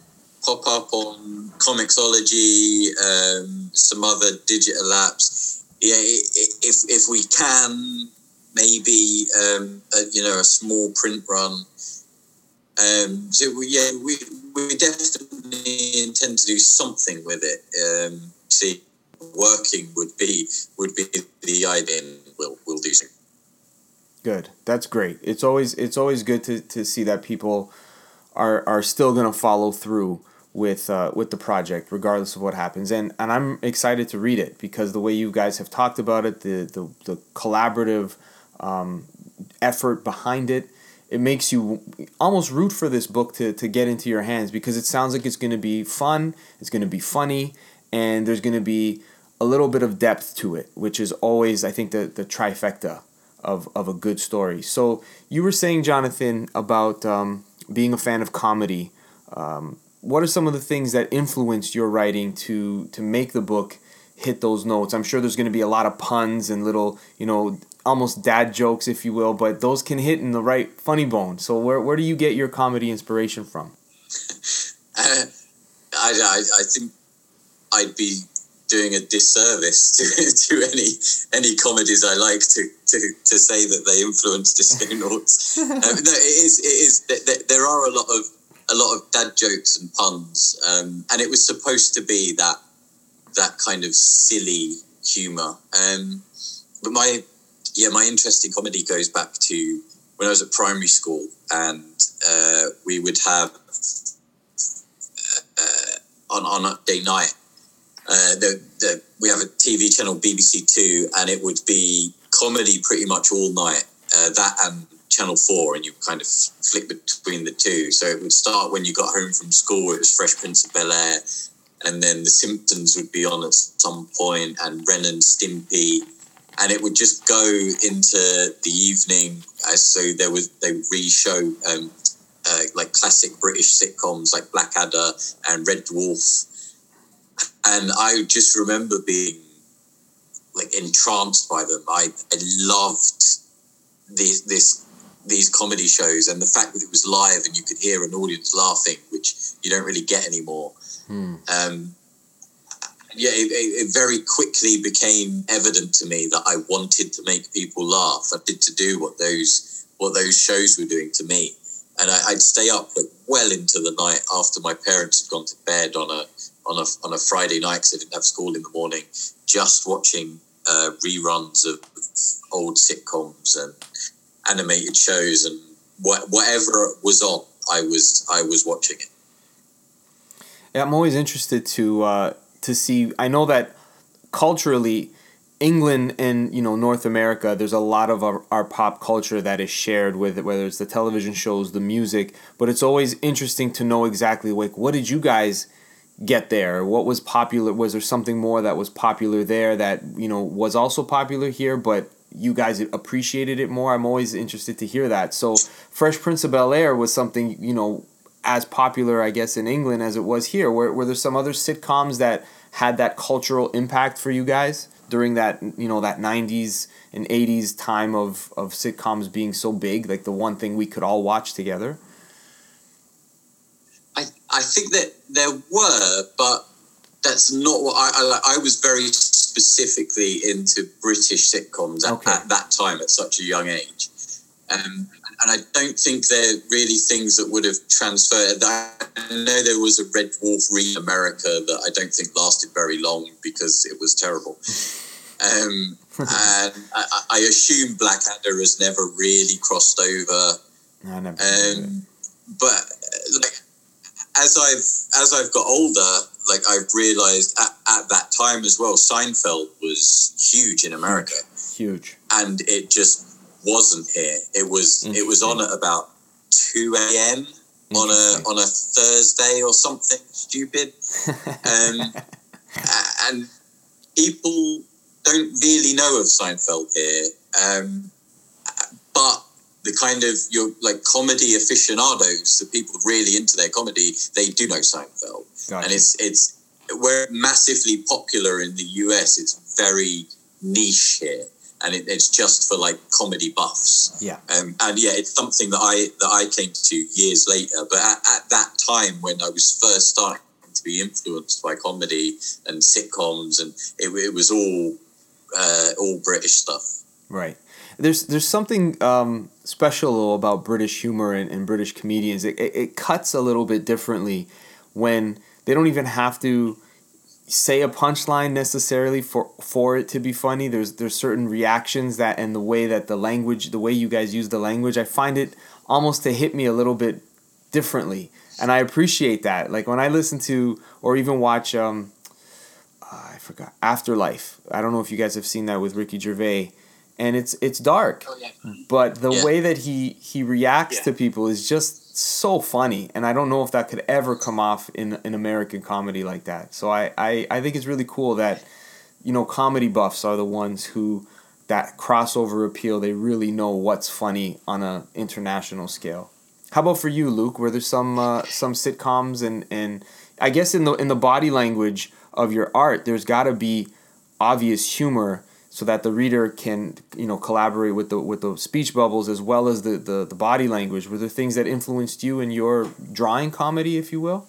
pop up on Comixology, um, some other digital apps. Yeah, if if we can, maybe um, a, you know a small print run. Um, so we, yeah, we we definitely intend to do something with it. Um, see, working would be would be the idea. and We'll we'll do something. Good. That's great. It's always it's always good to, to see that people are are still gonna follow through with uh, with the project regardless of what happens. And and I'm excited to read it because the way you guys have talked about it, the the, the collaborative um, effort behind it, it makes you almost root for this book to, to get into your hands because it sounds like it's going to be fun, it's going to be funny, and there's going to be a little bit of depth to it, which is always, I think, the, the trifecta of, of a good story. So you were saying, Jonathan, about um, being a fan of comedy. Um, what are some of the things that influenced your writing to to make the book hit those notes? I'm sure there's going to be a lot of puns and little, you know, almost dad jokes, if you will, but those can hit in the right funny bone. So where where do you get your comedy inspiration from? Uh, I, I, I think I'd be doing a disservice to, to any any comedies I like to, to, to say that they influence Disconauts. um, no, it is it is th- th- there are a lot of a lot of dad jokes and puns, um, and it was supposed to be that that kind of silly humor. Um, but my yeah, my interest in comedy goes back to when I was at primary school, and uh, we would have uh, on on a day night. Uh, the, the, we have a TV channel, BBC Two, and it would be comedy pretty much all night. Uh, that and Channel Four, and you kind of flick between the two. So it would start when you got home from school. It was Fresh Prince of Bel Air, and then The Simpsons would be on at some point, and Ren and Stimpy, and it would just go into the evening. Uh, so there was they re-show um, uh, like classic British sitcoms like Blackadder and Red Dwarf, and I just remember being like entranced by them. I, I loved these this these comedy shows and the fact that it was live and you could hear an audience laughing, which you don't really get anymore. Hmm. Um, yeah, it, it, it very quickly became evident to me that I wanted to make people laugh. I did to do what those what those shows were doing to me, and I, I'd stay up like, well into the night after my parents had gone to bed on a on a on a Friday night because I didn't have school in the morning, just watching uh, reruns of old sitcoms and animated shows and wha- whatever was on, I was I was watching it. Yeah, I'm always interested to uh, to see. I know that culturally, England and you know North America, there's a lot of our, our pop culture that is shared with it, whether it's the television shows, the music. But it's always interesting to know exactly like what did you guys get there? What was popular? Was there something more that was popular there that you know was also popular here, but you guys appreciated it more? I'm always interested to hear that. So, Fresh Prince of Bel Air was something you know as popular, I guess, in England as it was here. Were were there some other sitcoms that had that cultural impact for you guys during that you know that '90s and '80s time of of sitcoms being so big, like the one thing we could all watch together? I think that there were, but that's not what I I, I was very specifically into British sitcoms at, okay. at that time at such a young age. Um, and I don't think they're really things that would have transferred. I know there was a Red Dwarf re America that I don't think lasted very long because it was terrible. Um, and I, I, assume Blackadder has never really crossed over. I never. Um, but like as I've as I've got older, like I've realised at, at that time as well, Seinfeld was huge in America. Huge. And it just wasn't here. It was it was on at about two a.m. on a on a Thursday or something stupid, um, and people don't really know of Seinfeld here. Um, but the kind of your like comedy aficionados, the people really into their comedy, they do know Seinfeld, gotcha. and it's it's we're massively popular in the US. It's very niche here and it, it's just for like comedy buffs. Yeah. Um, and yeah, it's something that I that I came to years later. But at, at that time, when I was first starting to be influenced by comedy and sitcoms, and it, it was all uh, all British stuff. Right. There's there's something um, special about British humor and, and British comedians. It, it, it cuts a little bit differently when they don't even have to say a punchline necessarily for for it to be funny. There's there's certain reactions that and the way that the language, the way you guys use the language, I find it almost to hit me a little bit differently, and I appreciate that. Like when I listen to or even watch, um, uh, I forgot Afterlife. I don't know if you guys have seen that with Ricky Gervais. And it's it's dark, oh, yeah. but the yeah. way that he he reacts yeah. to people is just so funny, and I don't know if that could ever come off in an American comedy like that. So I, I, I think it's really cool that, you know, comedy buffs are the ones who that crossover appeal. They really know what's funny on a international scale. How about for you, Luke? Were there some uh, some sitcoms and and I guess in the in the body language of your art, there's got to be obvious humor so that the reader can you know collaborate with the with the speech bubbles as well as the, the, the body language. Were there things that influenced you in your drawing comedy if you will?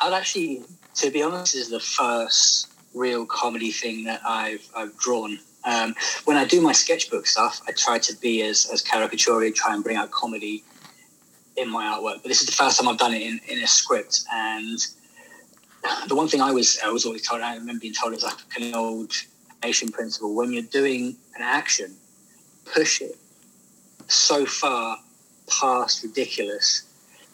I'd actually to be honest is the first real comedy thing that i've i've drawn. Um, when i do my sketchbook stuff i try to be as as caricature try and bring out comedy in my artwork. But this is the first time i've done it in, in a script. And the one thing i was i was always told i remember being told is like an old principle when you're doing an action, push it so far past ridiculous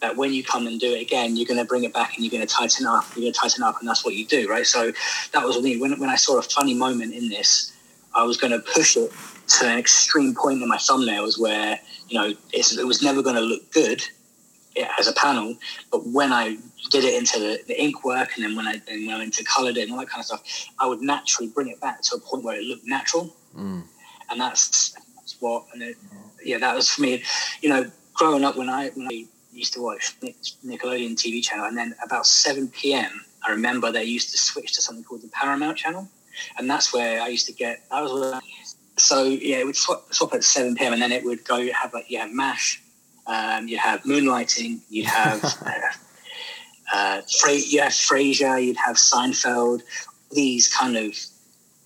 that when you come and do it again, you're going to bring it back and you're going to tighten up. You're going to tighten up, and that's what you do, right? So that was me. When, when I saw a funny moment in this, I was going to push it to an extreme point in my thumbnails where you know it was never going to look good as a panel, but when I did it into the, the ink work and then when I then went into colored it and all that kind of stuff, I would naturally bring it back to a point where it looked natural. Mm. And that's, that's what, and it, yeah, that was for me, you know, growing up when I, when I used to watch Nickelodeon TV channel and then about 7 p.m., I remember they used to switch to something called the Paramount channel. And that's where I used to get, I was, so yeah, it would swap, swap at 7 p.m. and then it would go have like, yeah, MASH, um, you have Moonlighting, you have uh, Fra- you have Frasier, you'd have Seinfeld, these kind of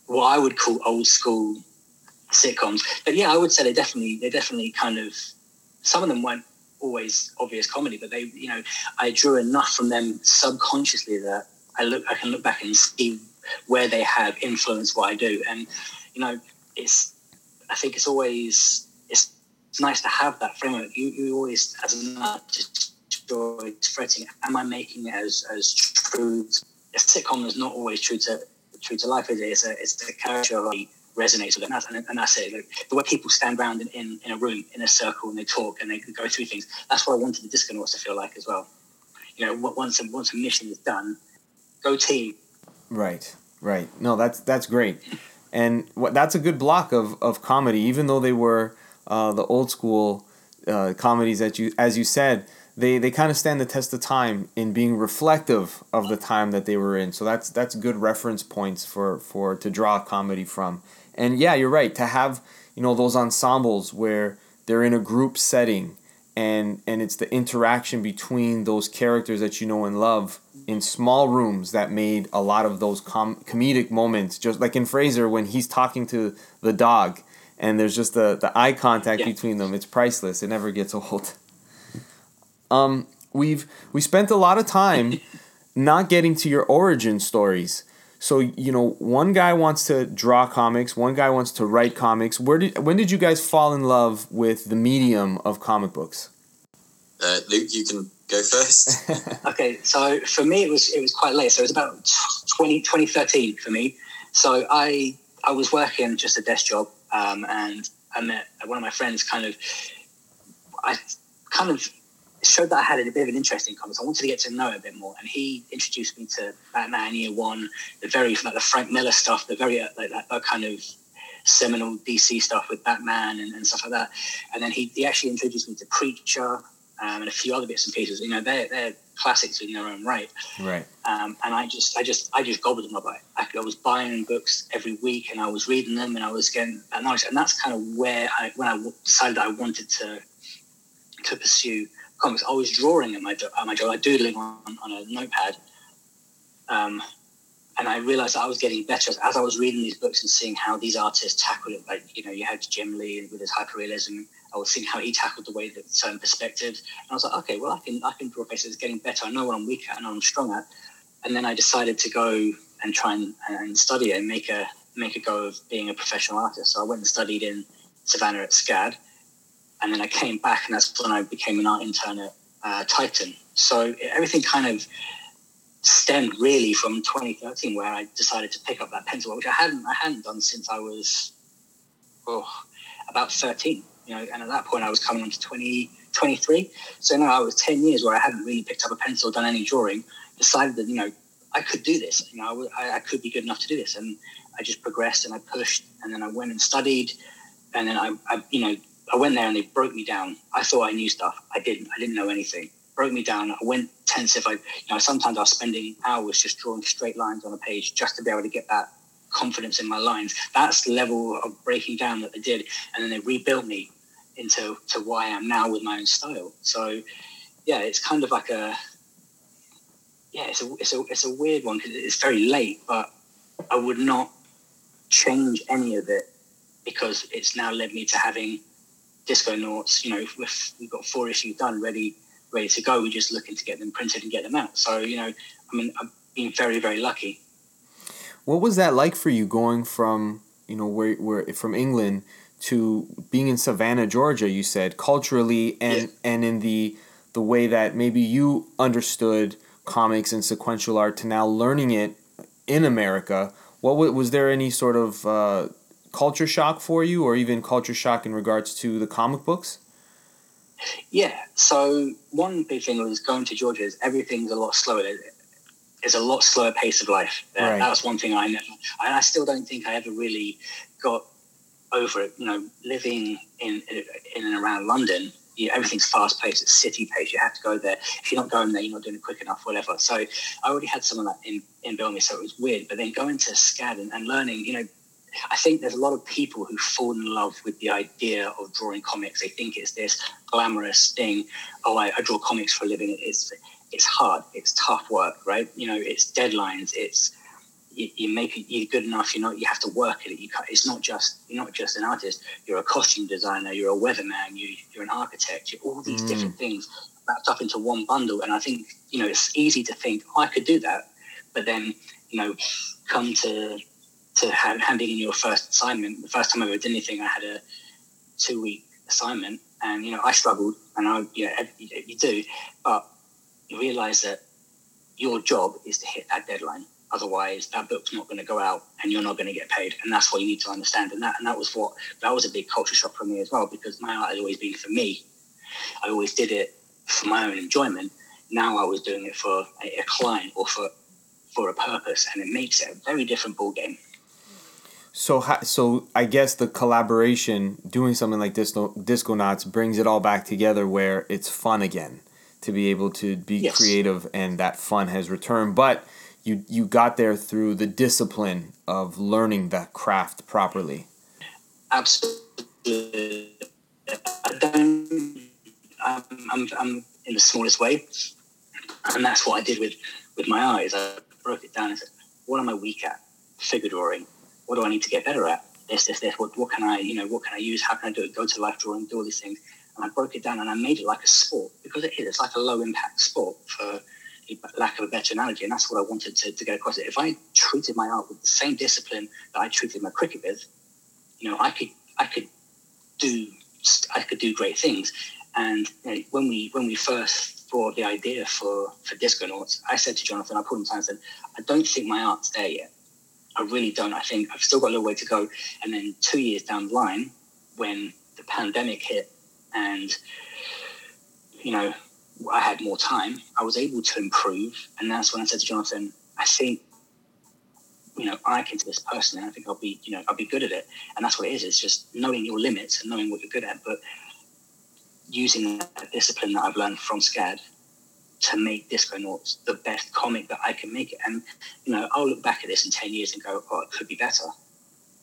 what I would call old school sitcoms. But yeah, I would say they definitely they definitely kind of some of them weren't always obvious comedy, but they you know I drew enough from them subconsciously that I look I can look back and see where they have influenced what I do, and you know it's I think it's always it's nice to have that framework. You you always as an artist enjoy fretting. Am I making it as as true? A sitcom is not always true to true to life. Is it? It's a it's a character that resonates with it, and that's, and that's it. Like, the way people stand around in, in, in a room in a circle and they talk and they go through things. That's what I wanted the Disconauts to feel like as well. You know, once a, once a mission is done, go team. Right, right. No, that's that's great, and what that's a good block of of comedy. Even though they were uh, the old school uh, comedies that you, as you said, they they kind of stand the test of time in being reflective of the time that they were in. So that's that's good reference points for for to draw comedy from. And yeah, you're right to have you know those ensembles where they're in a group setting and and it's the interaction between those characters that you know and love in small rooms that made a lot of those com- comedic moments just like in Frasier when he's talking to the dog and there's just the the eye contact yeah. between them. It's priceless. It never gets old. Um we've we spent a lot of time not getting to your origin stories. So you know one guy wants to draw comics one guy wants to write comics. Where did when did you guys fall in love with the medium of comic books? Uh, luke you can go first. Okay so for me it was it was quite late. So it was about 20, 2013 for me. So i i was working just a desk job um, and i met one of my friends kind of i kind of showed that I had a bit of an interest in comics. I wanted to get to know it a bit more, and he introduced me to Batman Year One, the very like the Frank Miller stuff, the very uh, like that, that kind of seminal DC stuff with Batman and, and, stuff like that. And then he, he actually introduced me to Preacher um, and a few other bits and pieces. You know, they're they're classics in their own right. Right. Um, and I just I just I just gobbled them up. I, I was buying books every week, and I was reading them, and I was getting that knowledge. And that's kind of where I when I decided I wanted to to pursue comics. I was drawing at my at my job, I doodling on, on a notepad, um, and I realized I was getting better as, as, I was reading these books and seeing how these artists tackled it. Like you know, you had Jim Lee with his hyperrealism. I was seeing how he tackled the way that certain perspectives, and I was like, okay, well, I can I can draw faces. It's getting better. I know what I'm weak at and I'm strong at. And then I decided to go and try and, and study and make a make a go of being a professional artist. So I went and studied in Savannah at SCAD and then I came back, and that's when I became an art intern at uh, Titan. So everything kind of stemmed really from 2013, where I decided to pick up that pencil, which I hadn't I hadn't done since I was oh about 13. You know, and at that point I was coming on to 20, 23. So now I was 10 years where I hadn't really picked up a pencil, or done any drawing. Decided that you know I could do this. You know, I, I could be good enough to do this, and I just progressed and I pushed, and then I went and studied, and then I, I you know I went there and they broke me down. I thought I knew stuff. I didn't. I didn't know anything. Broke me down. I went tense. If I, you know, sometimes I was spending hours just drawing straight lines on a page just to be able to get that confidence in my lines. That's the level of breaking down that they did, and then they rebuilt me into to why I am now with my own style. So, yeah, it's kind of like a, yeah, it's a it's a it's a weird one because it's very late, but I would not change any of it because it's now led me to having Disconauts, you know, we've, we've got four issues done, ready, ready to go. We're just looking to get them printed and get them out. So, you know, I mean, I've been very, very lucky. What was that like for you going from, you know, where, where from England to being in Savannah, Georgia, you said, culturally and, yeah. and in the, the way that maybe you understood comics and sequential art to now learning it in America? What was there any sort of uh, culture shock for you, or even culture shock in regards to the comic books? Yeah. So one big thing was going to Georgia is everything's a lot slower. It's a lot slower pace of life. Right. That was one thing I never. I still don't think I ever really got over it. You know, living in in and around London, you know, everything's fast paced. It's city paced. You have to go there. If you're not going there, you're not doing it quick enough. Whatever. So I already had some of that in in Bilmy, so it was weird. But then going to SCAD and, and learning, you know, I think there's a lot of people who fall in love with the idea of drawing comics. They think it's this glamorous thing. Oh, I, I draw comics for a living. It's it's hard. It's tough work, right? You know, it's deadlines. It's you, you make it. You're good enough. You know, you have to work at it. You can't. it's not just you're not just an artist. You're a costume designer. You're a weatherman. You, you're an architect. You're all these mm. different things wrapped up into one bundle. And I think you know it's easy to think oh, I could do that, but then you know come to to have, handing in your first assignment. The first time I ever did anything, I had a two week assignment, and you know I struggled, and I yeah you, you do, but you realise that your job is to hit that deadline. Otherwise, that book's not going to go out, and you're not going to get paid. And that's what you need to understand. And that and that was what that was a big culture shock for me as well, because my art has always been for me. I always did it for my own enjoyment. Now I was doing it for a, a client or for for a purpose, and it makes it a very different ball game. So, so I guess the collaboration, doing something like Disco Disconauts, brings it all back together where it's fun again, to be able to be yes. creative, and that fun has returned. But you you got there through the discipline of learning the craft properly. Absolutely. I'm, I'm, I'm in the smallest way, and that's what I did with with my eyes. I broke it down and said, "What am I weak at? Figure drawing." what do I need to get better at? This, this, this. What, what can I, you know, what can I use? How can I do it? Go to life drawing, do all these things. And I broke it down and I made it like a sport because it is. It's like a low impact sport for lack of a better analogy. And that's what I wanted to, to get across. If I treated my art with the same discipline that I treated my cricket with, you know, I could, I could do, I could do great things. And you know, when we, when we first thought of the idea for, for Disconauts, I said to Jonathan, I put him time and said, I don't think my art's there yet. I really don't. I think I've still got a little way to go. And then two years down the line, when the pandemic hit and, you know, I had more time, I was able to improve. And that's when I said to Jonathan, I think, you know, I can do this personally. I think I'll be, you know, I'll be good at it. And that's what it is. It's just knowing your limits and knowing what you're good at, but using that discipline that I've learned from SCAD to make Disconauts the best comic that I can make it. And, you know, I'll look back at this in 10 years and go, oh, it could be better.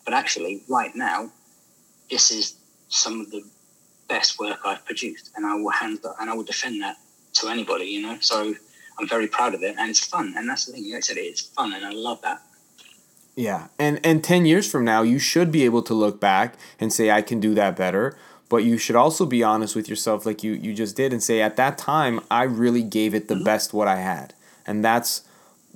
But actually, right now, this is some of the best work I've produced. And I will hand that and I will defend that to anybody, you know? So I'm very proud of it and it's fun. And that's the thing, like I said, it's fun and I love that. Yeah. And, and 10 years from now, you should be able to look back and say, I can do that better but you should also be honest with yourself like you you just did and say at that time I really gave it the mm-hmm. best what I had. And that's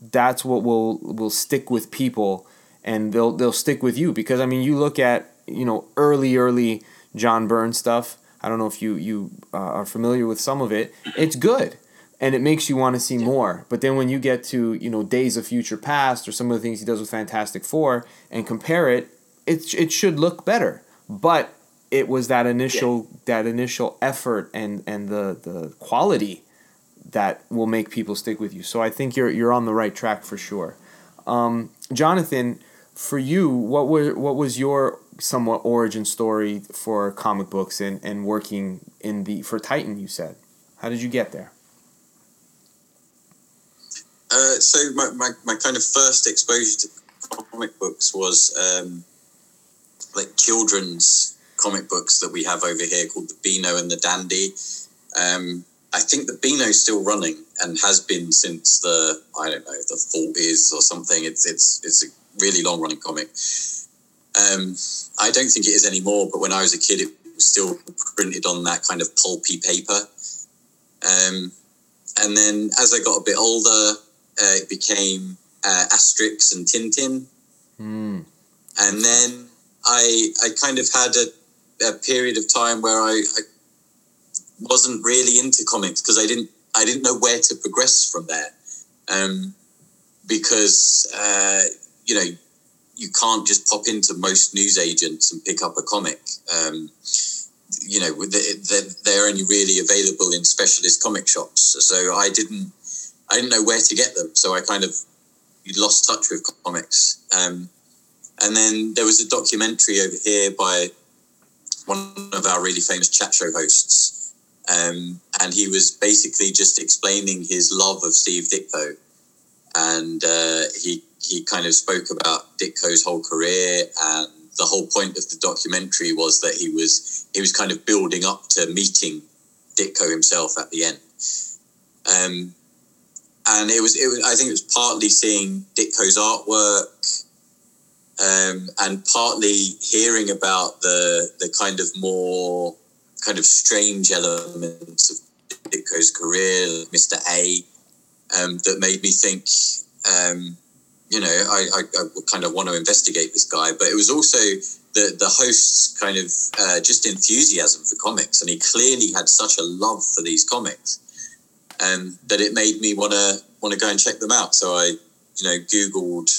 that's what will will stick with people and they'll they'll stick with you because I mean you look at, you know, early early John Byrne stuff. I don't know if you you uh, are familiar with some of it. It's good and it makes you want to see more. But then when you get to you know Days of Future Past or some of the things he does with Fantastic Four and compare it, it it should look better. But it was that initial yeah. that initial effort and and the the quality that will make people stick with you. So I think you're you're on the right track for sure. Um, Jonathan, for you, what were what was your somewhat origin story for comic books and, and working in the for Titan? You said, how did you get there? Uh, so my, my, my kind of first exposure to comic books was um, like children's comic books that we have over here called the Beano and the Dandy. Um, I think the Beano's still running and has been since the I don't know the forties or something. It's it's it's a really long running comic. Um, I don't think it is anymore, but when I was a kid, it was still printed on that kind of pulpy paper. Um, and then as I got a bit older, uh, it became uh, Asterix and Tintin. Mm. And then I I kind of had a a period of time where I, I wasn't really into comics because I didn't I didn't know where to progress from there. Um, because uh, you know you can't just pop into most news agents and pick up a comic. Um, you know they're only really available in specialist comic shops. So I didn't I didn't know where to get them. So I kind of lost touch with comics. Um, and then there was a documentary over here by one of our really famous chat show hosts. Um, and he was basically just explaining his love of Steve Ditko. And uh, he, he kind of spoke about Ditko's whole career. And the whole point of the documentary was that he was, he was kind of building up to meeting Ditko himself at the end. Um, and it was, it was, I think it was partly seeing Ditko's artwork, um, and partly hearing about the the kind of more kind of strange elements of Ditko's career, Mr. A, um, that made me think, um, you know, I, I, I, kind of want to investigate this guy. But it was also the the host's kind of uh, just enthusiasm for comics, and he clearly had such a love for these comics, um, that it made me want to want to go and check them out. So I, you know, googled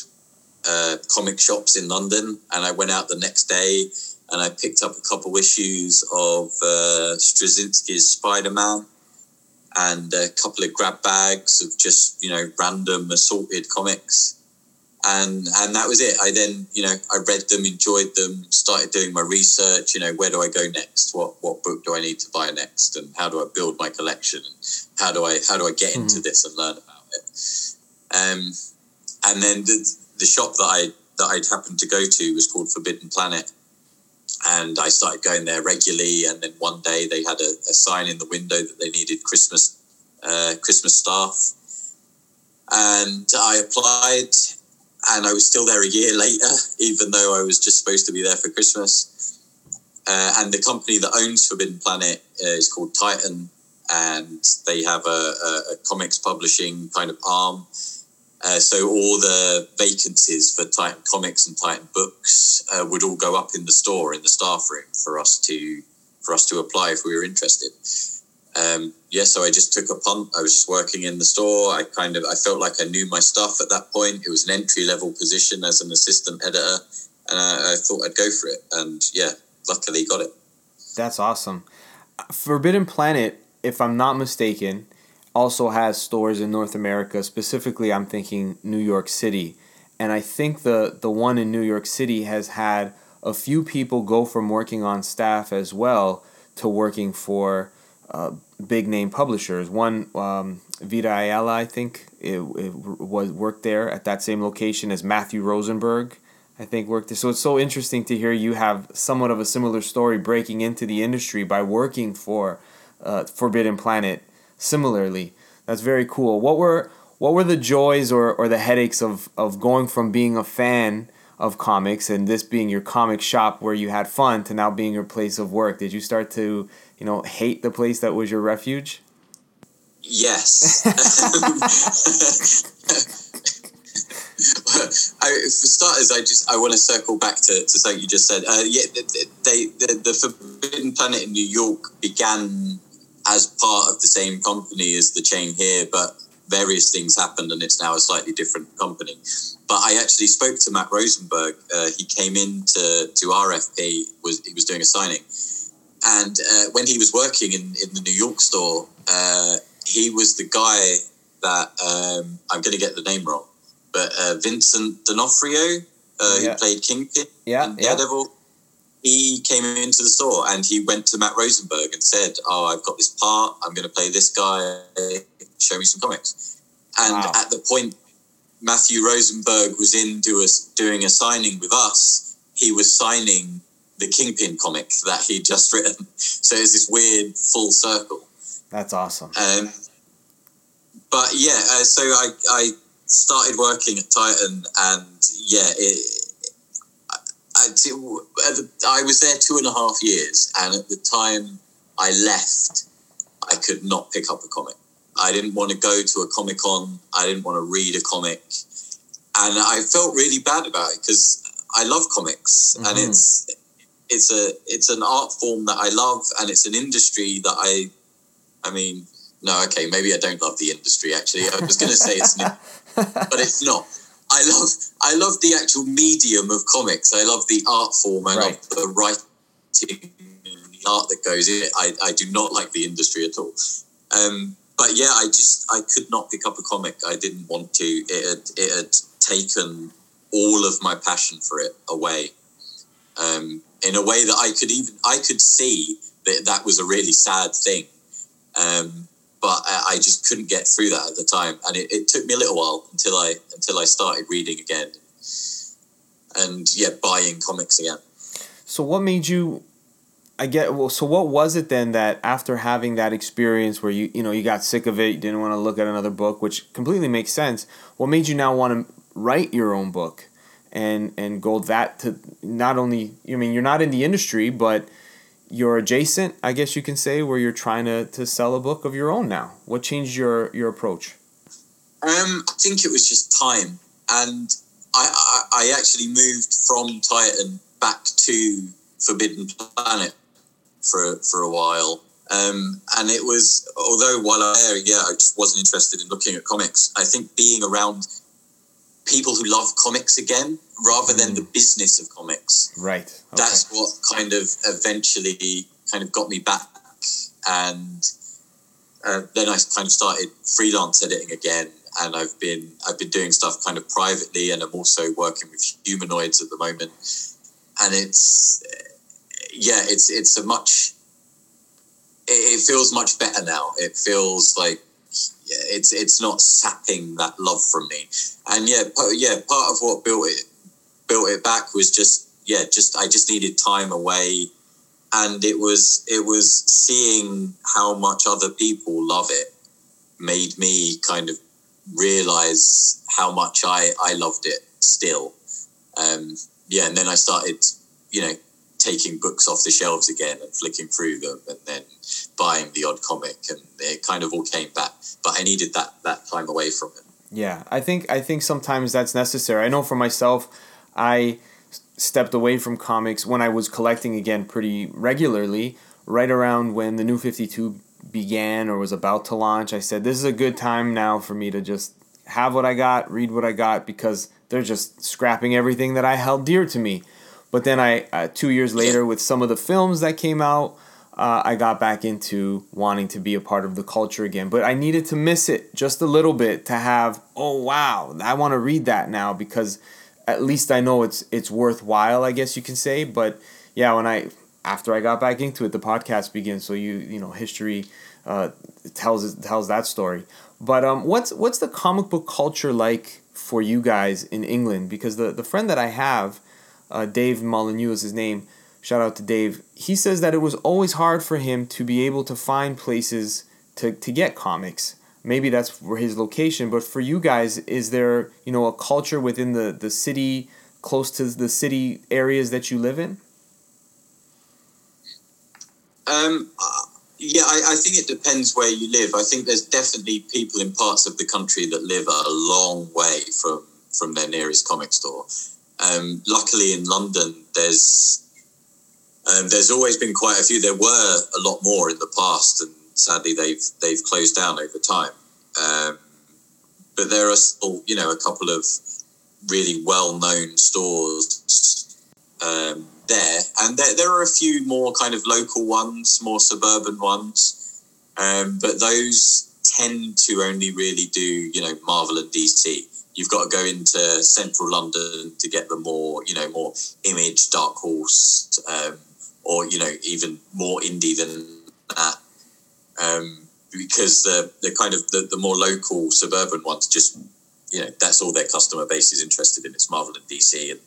uh, comic shops in London, and I went out the next day and I picked up a couple issues of uh, Straczynski's Spider Man. and a couple of grab bags of just you know random assorted comics and and that was it. I then you know i read them enjoyed them started doing my research you know where do i go next? What what book do i need to buy next? And how do i build my collection? And how do i how do i get into mm-hmm. this and learn about it? Um and then the, the shop that i that i'd happened to go to was called Forbidden Planet. And I started going there regularly. And then one day they had a, a sign in the window that they needed Christmas uh, Christmas staff, and I applied, and I was still there a year later, even though I was just supposed to be there for Christmas. Uh, and the company that owns Forbidden Planet uh, is called Titan, and they have a, a, a comics publishing kind of arm uh, so all the vacancies for Titan Comics and Titan Books uh, would all go up in the store in the staff room for us to for us to apply if we were interested. Um, yeah, so I just took a punt. I was just working in the store. I kind of I felt like I knew my stuff at that point. It was an entry level position as an assistant editor, and I, I thought I'd go for it. And yeah, luckily got it. That's awesome. Forbidden Planet, if I'm not mistaken, also has stores in North America. Specifically, I'm thinking New York City. And I think the, the one in New York City has had a few people go from working on staff as well to working for uh, big name publishers. One, um, Vita Ayala, I think, it, it was worked there at that same location as Matthew Rosenberg. I think worked there. So it's so interesting to hear you have somewhat of a similar story breaking into the industry by working for uh, Forbidden Planet similarly. That's very cool. What were what were the joys or, or the headaches of, of going from being a fan of comics and this being your comic shop where you had fun to now being your place of work? Did you start to, you know, hate the place that was your refuge? Yes. I, for starters, I just I want to circle back to, to something you just said. Uh, yeah, they, the, the Forbidden Planet in New York began as part of the same company as the chain here, but various things happened and it's now a slightly different company. But I actually spoke to Matt Rosenberg. Uh, he came in to, to RFP, was he was doing a signing. And uh, when he was working in, in the New York store, uh, he was the guy that um, I'm going to get the name wrong, but uh, Vincent D'Onofrio, uh, yeah. who played Kingpin yeah, in Daredevil. Yeah he came into the store and he went to Matt Rosenberg and said, "Oh, I've got this part. I'm going to play this guy. Show me some comics." And wow. at the point Matthew Rosenberg was in do a, doing a signing with us, he was signing the Kingpin comic that he'd just written. So it's this weird full circle. That's awesome. Um, but yeah, uh, so I, I started working at Titan, and yeah, it, I, was there two and a half years, and at the time I left, I could not pick up a comic. I didn't want to go to a comic con. I didn't want to read a comic, and I felt really bad about it because I love comics, mm-hmm. and it's it's a it's an art form that I love, and it's an industry that I, I mean, no, okay, maybe I don't love the industry. Actually, I was going to say it's, but it's not. I love I love the actual medium of comics. I love the art form. I right. love the writing, the art that goes in it. I, I do not like the industry at all. Um, but yeah, I just I could not pick up a comic. I didn't want to. It had it had taken all of my passion for it away. Um, in a way that I could even I could see that that was a really sad thing. Um, but I, just couldn't get through that at the time, and it, it took me a little while until I until I started reading again, and yeah, buying comics again. So what made you? I get well. So what was it then that after having that experience where you you know you got sick of it, you didn't want to look at another book, which completely makes sense. What made you now want to write your own book, and and go that to not only I mean you're not in the industry, but you're adjacent, I guess you can say, where you're trying to, to sell a book of your own now? What changed your, your approach? Um, I think it was just time. And I, I, I actually moved from Titan back to Forbidden Planet for, for a while. Um, and it was, although while I there, yeah, I just wasn't interested in looking at comics. I think being around people who love comics again rather than the mm. business of comics. Right. Okay. That's what kind of eventually kind of got me back. And uh, then I kind of started freelance editing again, and I've been I've been doing stuff kind of privately, and I'm also working with Humanoids at the moment, and it's yeah, it's it's a much it, feels much better now. It feels like it's it's not sapping that love from me, and yeah, yeah, part of what built it built it back was just yeah, just I just needed time away and it was it was seeing how much other people love it made me kind of realize how much I I loved it still. Um, yeah, and then I started, you know, taking books off the shelves again and flicking through them, and then buying the odd comic, and it kind of all came back. But I needed that that time away from it. Yeah, I think I think sometimes that's necessary. I know for myself, I stepped away from comics when I was collecting again pretty regularly, right around when the New 52 began or was about to launch. I said, This is a good time now for me to just have what I got, read what I got, because they're just scrapping everything that I held dear to me. But then I, uh, two years later, with some of the films that came out, uh, I got back into wanting to be a part of the culture again. But I needed to miss it just a little bit to have, oh wow, I want to read that now because at least I know it's it's worthwhile. I guess you can say. But yeah, when I after I got back into it, the podcast begins. So you you know history uh, tells tells that story. But um, what's what's the comic book culture like for you guys in England? Because the the friend that I have, uh, Dave Molyneux is his name. Shout out to Dave. He says that it was always hard for him to be able to find places to, to get comics maybe that's for his location but for you guys is there you know a culture within the the city close to the city areas that you live in um yeah I, I think it depends where you live i think there's definitely people in parts of the country that live a long way from from their nearest comic store um, luckily in london there's um, there's always been quite a few there were a lot more in the past and sadly they've they've closed down over time. Um, but there are still, you know, a couple of really well-known stores um, there, and there, there are a few more kind of local ones, more suburban ones, um, but those tend to only really do, you know, Marvel and DC. You've got to go into central London to get the more, you know, more Image, Dark Horse, um, or you know, even more indie than that um, because the the kind of the, the more local suburban ones just you know that's all their customer base is interested in. It's Marvel and DC, and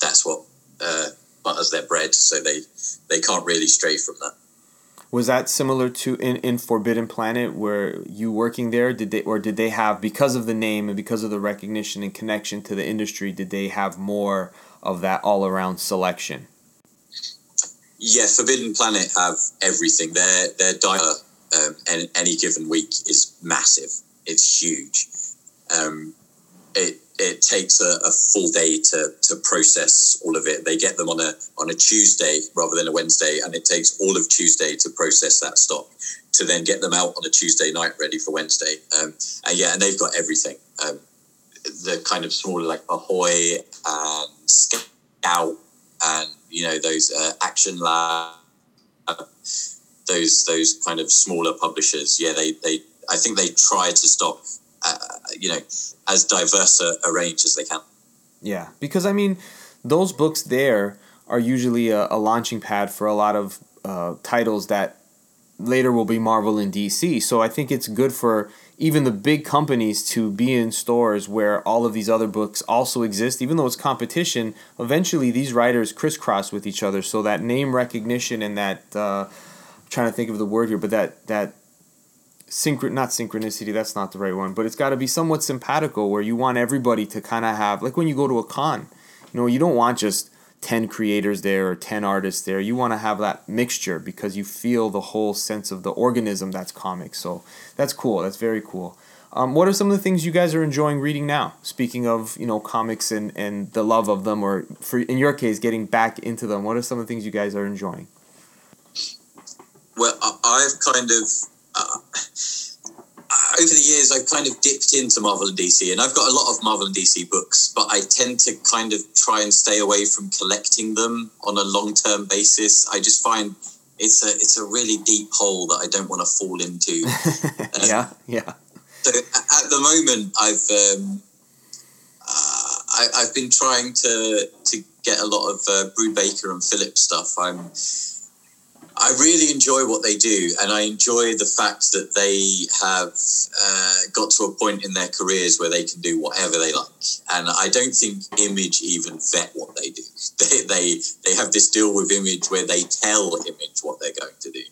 that's what uh, butters their bread. So they they can't really stray from that. Was that similar to in, in Forbidden Planet, where you working there? Did they or did they have because of the name and because of the recognition and connection to the industry? Did they have more of that all around selection? Yeah, Forbidden Planet have everything. Their their dire um, and any given week is massive. It's huge. Um, it it takes a, a, full day to to process all of it. They get them on a on a Tuesday rather than a Wednesday, and it takes all of Tuesday to process that stock to then get them out on a Tuesday night ready for Wednesday. Um, and yeah, and they've got everything. Um, the kind of smaller like Ahoy and Scout and you know those uh, Action Lab those those kind of smaller publishers, yeah, they they I think they try to stock, uh, you know, as diverse a, a, range as they can. Yeah, because I mean, those books there are usually a, a launching pad for a lot of uh, titles that later will be Marvel and DC. So I think it's good for even the big companies to be in stores where all of these other books also exist. Even though it's competition, eventually these writers crisscross with each other. So that name recognition and that. Uh, trying to think of the word here, but that that synchro not synchronicity, that's not the right one, but it's got to be somewhat simpatico where you want everybody to kind of have like when you go to a con, you know, you don't want just 10 creators there or 10 artists there. You want to have that mixture because you feel the whole sense of the organism that's comics. So that's cool. That's very cool. Um, what are some of the things you guys are enjoying reading now? Speaking of you know comics and, and the love of them, or for in your case, getting back into them. What are some of the things you guys are enjoying? well, I've kind of uh, over the years I've kind of dipped into Marvel and DC, and I've got a lot of Marvel and DC books, but I tend to kind of try and stay away from collecting them on a long term basis. I just find it's a it's a really deep hole that I don't want to fall into. Um, yeah, yeah. So at the moment, I've um, uh, I, have been trying to to get a lot of uh, Baker and Phillips stuff. I'm I really enjoy what they do, and I enjoy the fact that they have uh, got to a point in their careers where they can do whatever they like. And I don't think Image even vet what they do. They they they have this deal with Image where they tell Image what they're going to do.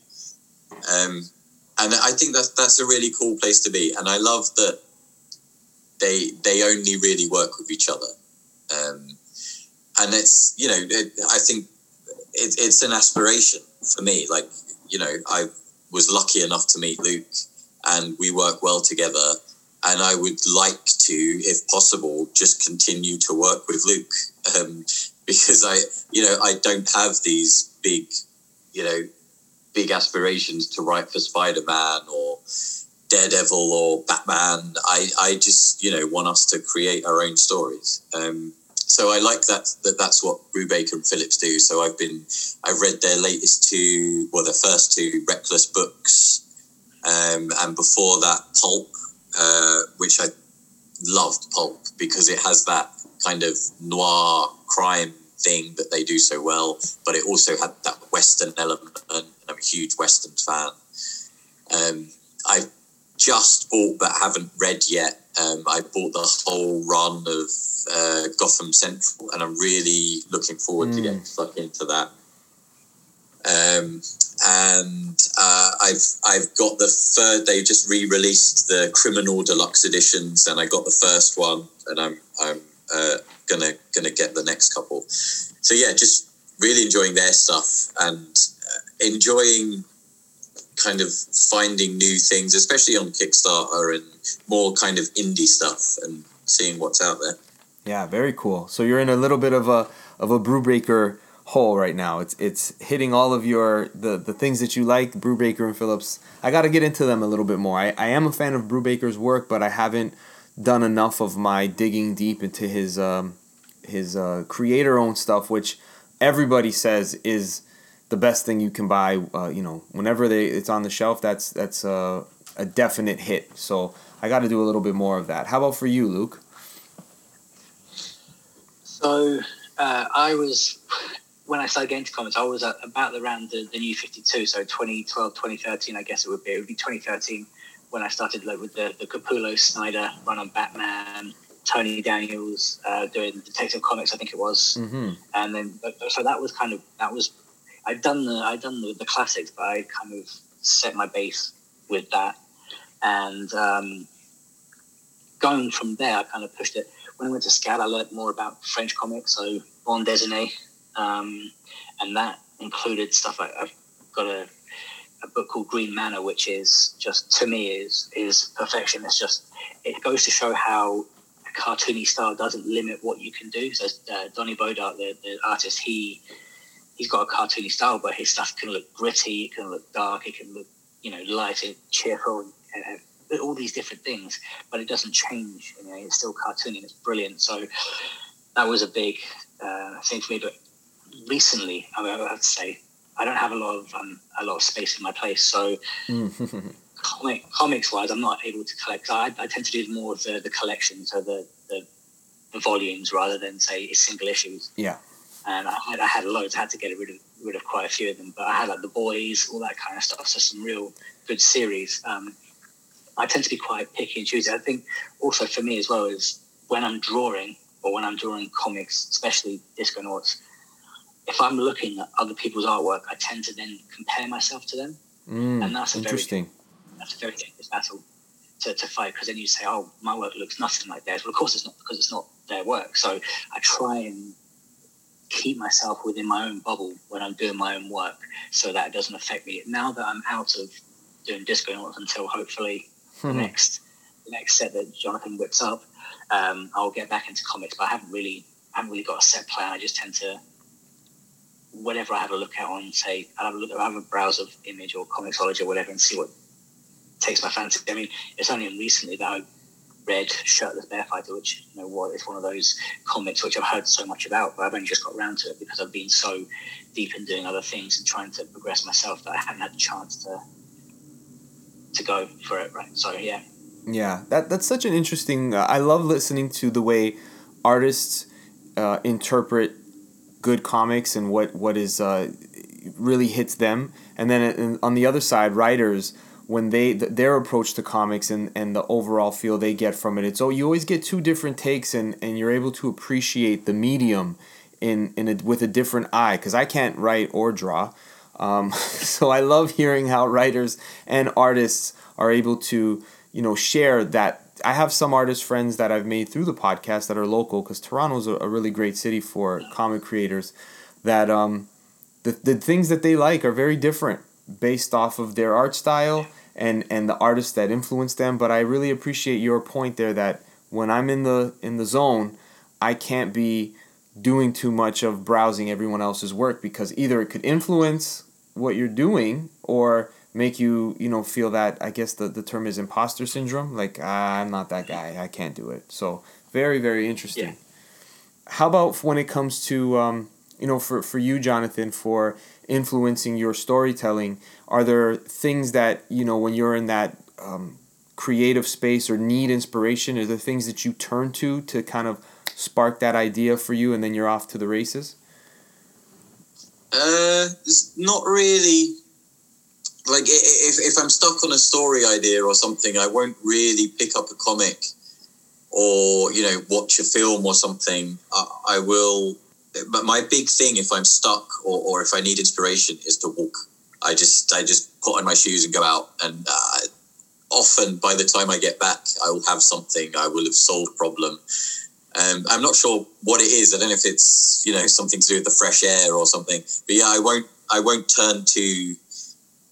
Um, and I think that's that's a really cool place to be. And I love that they they only really work with each other. Um, and it's you know it, I think it, it's an aspiration for me. Like, you know, I was lucky enough to meet Luke and we work well together. And I would like to, if possible, just continue to work with Luke um, because I, you know, I don't have these big, you know, big aspirations to write for Spider Man or Daredevil or Batman. I, I just, you know, want us to create our own stories. Um, so I like that that that's what Brubaker and Phillips do. So I've been I've read their latest two, well, their first two Reckless books, um, and before that Pulp, uh, which I loved Pulp because it has that kind of noir crime thing that they do so well, but it also had that Western element, and I'm a huge Western fan. Um, I've just bought but haven't read yet. Um, I bought the whole run of uh, Gotham Central, and I'm really looking forward mm. to getting stuck into that. Um, and uh, I've I've got the third. They just re-released the Criminal Deluxe editions, and I got the first one, and I'm I'm uh, gonna gonna get the next couple. So yeah, just really enjoying their stuff and uh, enjoying kind of finding new things, especially on Kickstarter and more kind of indie stuff and seeing what's out there. Yeah, very cool. So you're in a little bit of a of a Brubaker hole right now. It's it's hitting all of your the the things that you like, Brubaker and Phillips. I got to get into them a little bit more. I, I am a fan of Brubaker's work, but I haven't done enough of my digging deep into his um, his uh, creator owned stuff, which everybody says is the best thing you can buy. Uh, you know, whenever they it's on the shelf, that's that's a, a definite hit. So I got to do a little bit more of that. How about for you, Luke? So uh, I was when I started getting into comics, I was about around the, the new 52, so 2012, 2013, I guess it would be. It would be 2013 when I started like with the, the Capullo Snyder run on Batman, Tony Daniels uh, doing Detective Comics, I think it was, mm-hmm. and then so that was kind of that was I'd done the I'd done the, the classics, but I kind of set my base with that, and um, going from there, I kind of pushed it. When I went to SCAD, I learned more about French comics, so Bande Dessinée, um, and that included stuff. I, have got a, a book called Green Manor, which is just to me is is perfection. It's just it goes to show how cartoony style doesn't limit what you can do. So uh, Denis Bodart, the, the artist, he he's got a cartoony style, but his stuff can look gritty, it can look dark, it can look, you know, light and cheerful, and, and all these different things. But it doesn't change. You know, it's still cartoony and it's brilliant. So that was a big uh, thing for me. But recently, I, mean, I have to say, I don't have a lot of um, a lot of space in my place. So. comic, comics wise, I'm not able to collect. I, I tend to do more of the, the collection, so the, the, the volumes rather than say single issues. Yeah and I had, I had loads. I had to get rid of rid of quite a few of them, but I had like the boys, all that kind of stuff. So some real good series. Um, I tend to be quite picky and choosy. I think also for me as well is when I'm drawing or when I'm drawing comics, especially disco Disconauts, if I'm looking at other people's artwork, I tend to then compare myself to them, mm, and that's a interesting. Very, that's a very dangerous battle to, to fight because then you say, "Oh, my work looks nothing like theirs." Well, of course it's not because it's not their work. So I try and keep myself within my own bubble when I'm doing my own work so that it doesn't affect me. Now that I'm out of doing disco until hopefully mm-hmm. the next the next set that Jonathan whips up, um, I'll get back into comics. But I haven't really I haven't really got a set plan. I just tend to whatever I have a look at on say I have a look I have a browse of image or Comixology or whatever and see what takes my fancy. I mean, it's only recently that I read Shirtless Bear Fighter, which you know what is one of those comics which I've heard so much about, but I've only just got around to it because I've been so deep in doing other things and trying to progress myself that I haven't had the chance to to go for it. Right. So yeah. Yeah, that that's such an interesting. Uh, I love listening to the way artists uh, interpret good comics and what what is uh, really hits them, and then on the other side, writers when they their approach to comics and, and the overall feel they get from it. It's oh you always get two different takes and, and you're able to appreciate the medium in in a, with a different eye because I can't write or draw. Um, so I love hearing how writers and artists are able to you know share that. I have some artist friends that I've made through the podcast that are local because Toronto's a, a really great city for comic creators. That um, the the things that they like are very different based off of their art style and and the artists that influence them. But I really appreciate your point there that when I'm in the in the zone, I can't be doing too much of browsing everyone else's work because either it could influence what you're doing or make you you know feel that I guess the, the term is imposter syndrome like ah, I'm not that guy I can't do it so very very interesting. Yeah. How about when it comes to um, you know for, for you Jonathan for influencing your storytelling are there things that you know when you're in that um, creative space or need inspiration are there things that you turn to to kind of spark that idea for you and then you're off to the races? Uh it's not really like if, if i'm stuck on a story idea or something i won't really pick up a comic or you know watch a film or something. I, I will but my big thing if i'm stuck or, or if i need inspiration is to walk I just I just put on my shoes and go out. And uh, often by the time I get back, I will have something. I will have solved a problem. Um, I'm not sure what it is. I don't know if it's you know something to do with the fresh air or something. But yeah, I won't I won't turn to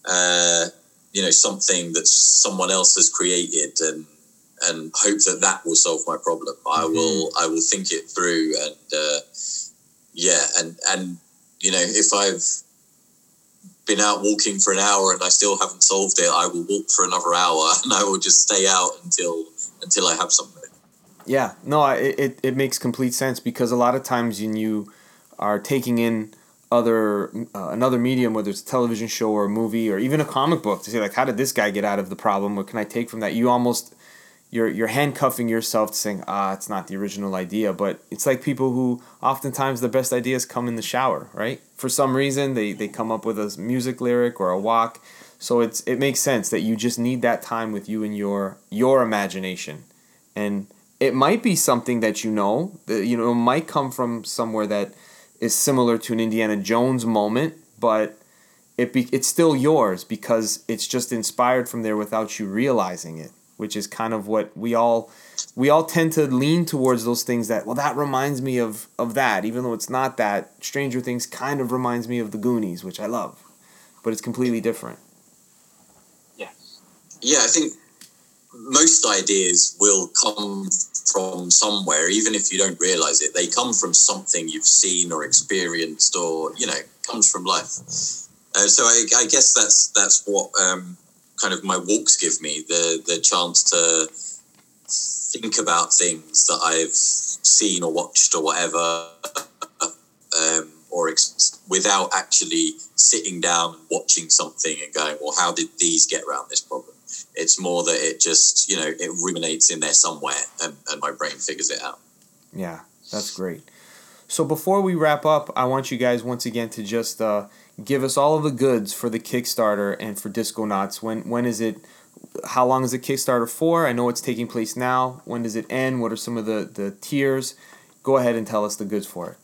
uh, you know something that someone else has created and and hope that that will solve my problem. I mm-hmm. will I will think it through and uh, yeah and and you know if I've been out walking for an hour and I still haven't solved it, I will walk for another hour and I will just stay out until until I have something. Yeah, no, it, it, it makes complete sense because a lot of times when you are taking in other uh, another medium, whether it's a television show or a movie or even a comic book, to say like, how did this guy get out of the problem? What can I take from that? You almost you're you're handcuffing yourself to saying ah it's not the original idea but it's like people who oftentimes the best ideas come in the shower right? For some reason they they come up with a music lyric or a walk. So it's it makes sense that you just need that time with you and your your imagination. And it might be something that you know that you know might come from somewhere that is similar to an Indiana Jones moment but it be, it's still yours because it's just inspired from there without you realizing it which is kind of what we all we all tend to lean towards those things that well that reminds me of of that even though it's not that. Stranger things kind of reminds me of the goonies which i love but it's completely different. Yeah yeah i think most ideas will come from somewhere even if you don't realize it. They come from something you've seen or experienced or you know comes from life. Uh, so I, I guess that's that's what um, kind of my walks give me the the chance to think about things that I've seen or watched or whatever, um, or ex- without actually sitting down and watching something and going, well, how did these get around this problem? It's more that it just you know it ruminates in there somewhere, and, and my brain figures it out. Yeah, that's great. So before we wrap up, I want you guys once again to just uh, give us all of the goods for the Kickstarter and for Disconauts. When when is it? How long is the Kickstarter for? I know it's taking place now. When does it end? What are some of the the tiers? Go ahead and tell us the goods for it.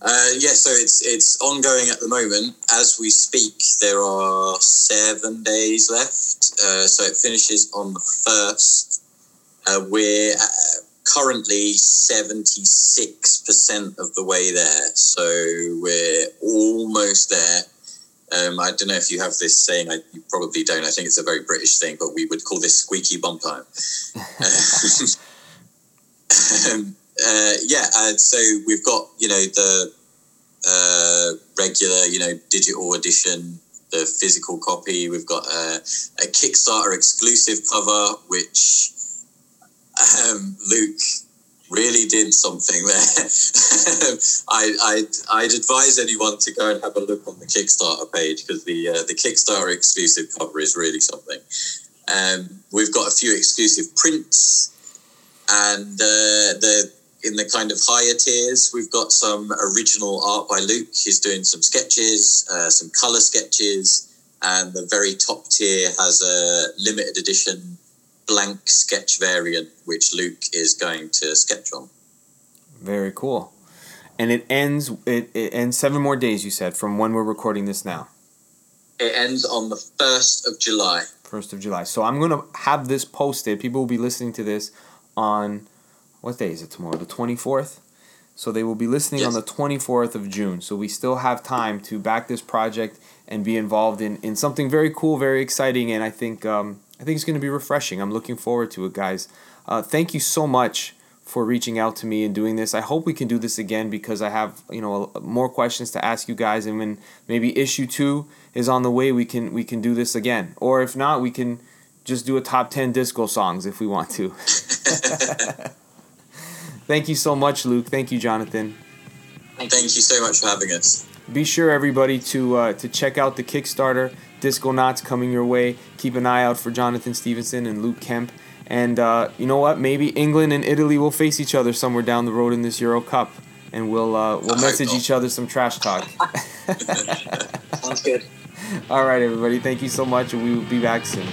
Uh, yeah, so it's it's ongoing at the moment. As we speak, there are seven days left. Uh, so it finishes on the first. Uh, we're uh, currently 76% of the way there. So we're almost there. Um, I don't know if you have this saying. I, you probably don't. I think it's a very British thing, but we would call this squeaky bum time. um, uh, yeah, uh, so we've got you know the uh, regular you know digital edition, the physical copy. We've got a, a Kickstarter exclusive cover, which um, Luke really did something there. I, I'd, I'd advise anyone to go and have a look on the Kickstarter page because the uh, the Kickstarter exclusive cover is really something. Um, we've got a few exclusive prints, and uh, the in the kind of higher tiers, we've got some original art by Luke. He's doing some sketches, uh, some color sketches, and the very top tier has a limited edition blank sketch variant, which Luke is going to sketch on. Very cool. And it ends. It, it ends seven more days. You said from when we're recording this now. It ends on the first of July. First of July. So I'm gonna have this posted. People will be listening to this on what day is it tomorrow? The twenty fourth. So they will be listening yes. on the 24th of June. So we still have time to back this project and be involved in, in something very cool, very exciting, and I think um, I think it's going to be refreshing. I'm looking forward to it, guys. Uh, thank you so much for reaching out to me and doing this. I hope we can do this again because I have you know more questions to ask you guys, and when maybe issue two is on the way, we can we can do this again. Or if not, we can just do a top ten disco songs if we want to. Thank you so much, Luke. Thank you, Jonathan. Thank you so much for having us. Be sure, everybody, to uh, to check out the Kickstarter. Disconauts coming your way. Keep an eye out for Jonathan Stevenson and Luke Kemp. And uh, you know what? Maybe England and Italy will face each other somewhere down the road in this Euro Cup, and we'll uh, we'll message each other some trash talk. Sounds good. All right, everybody. Thank you so much, and we will be back soon.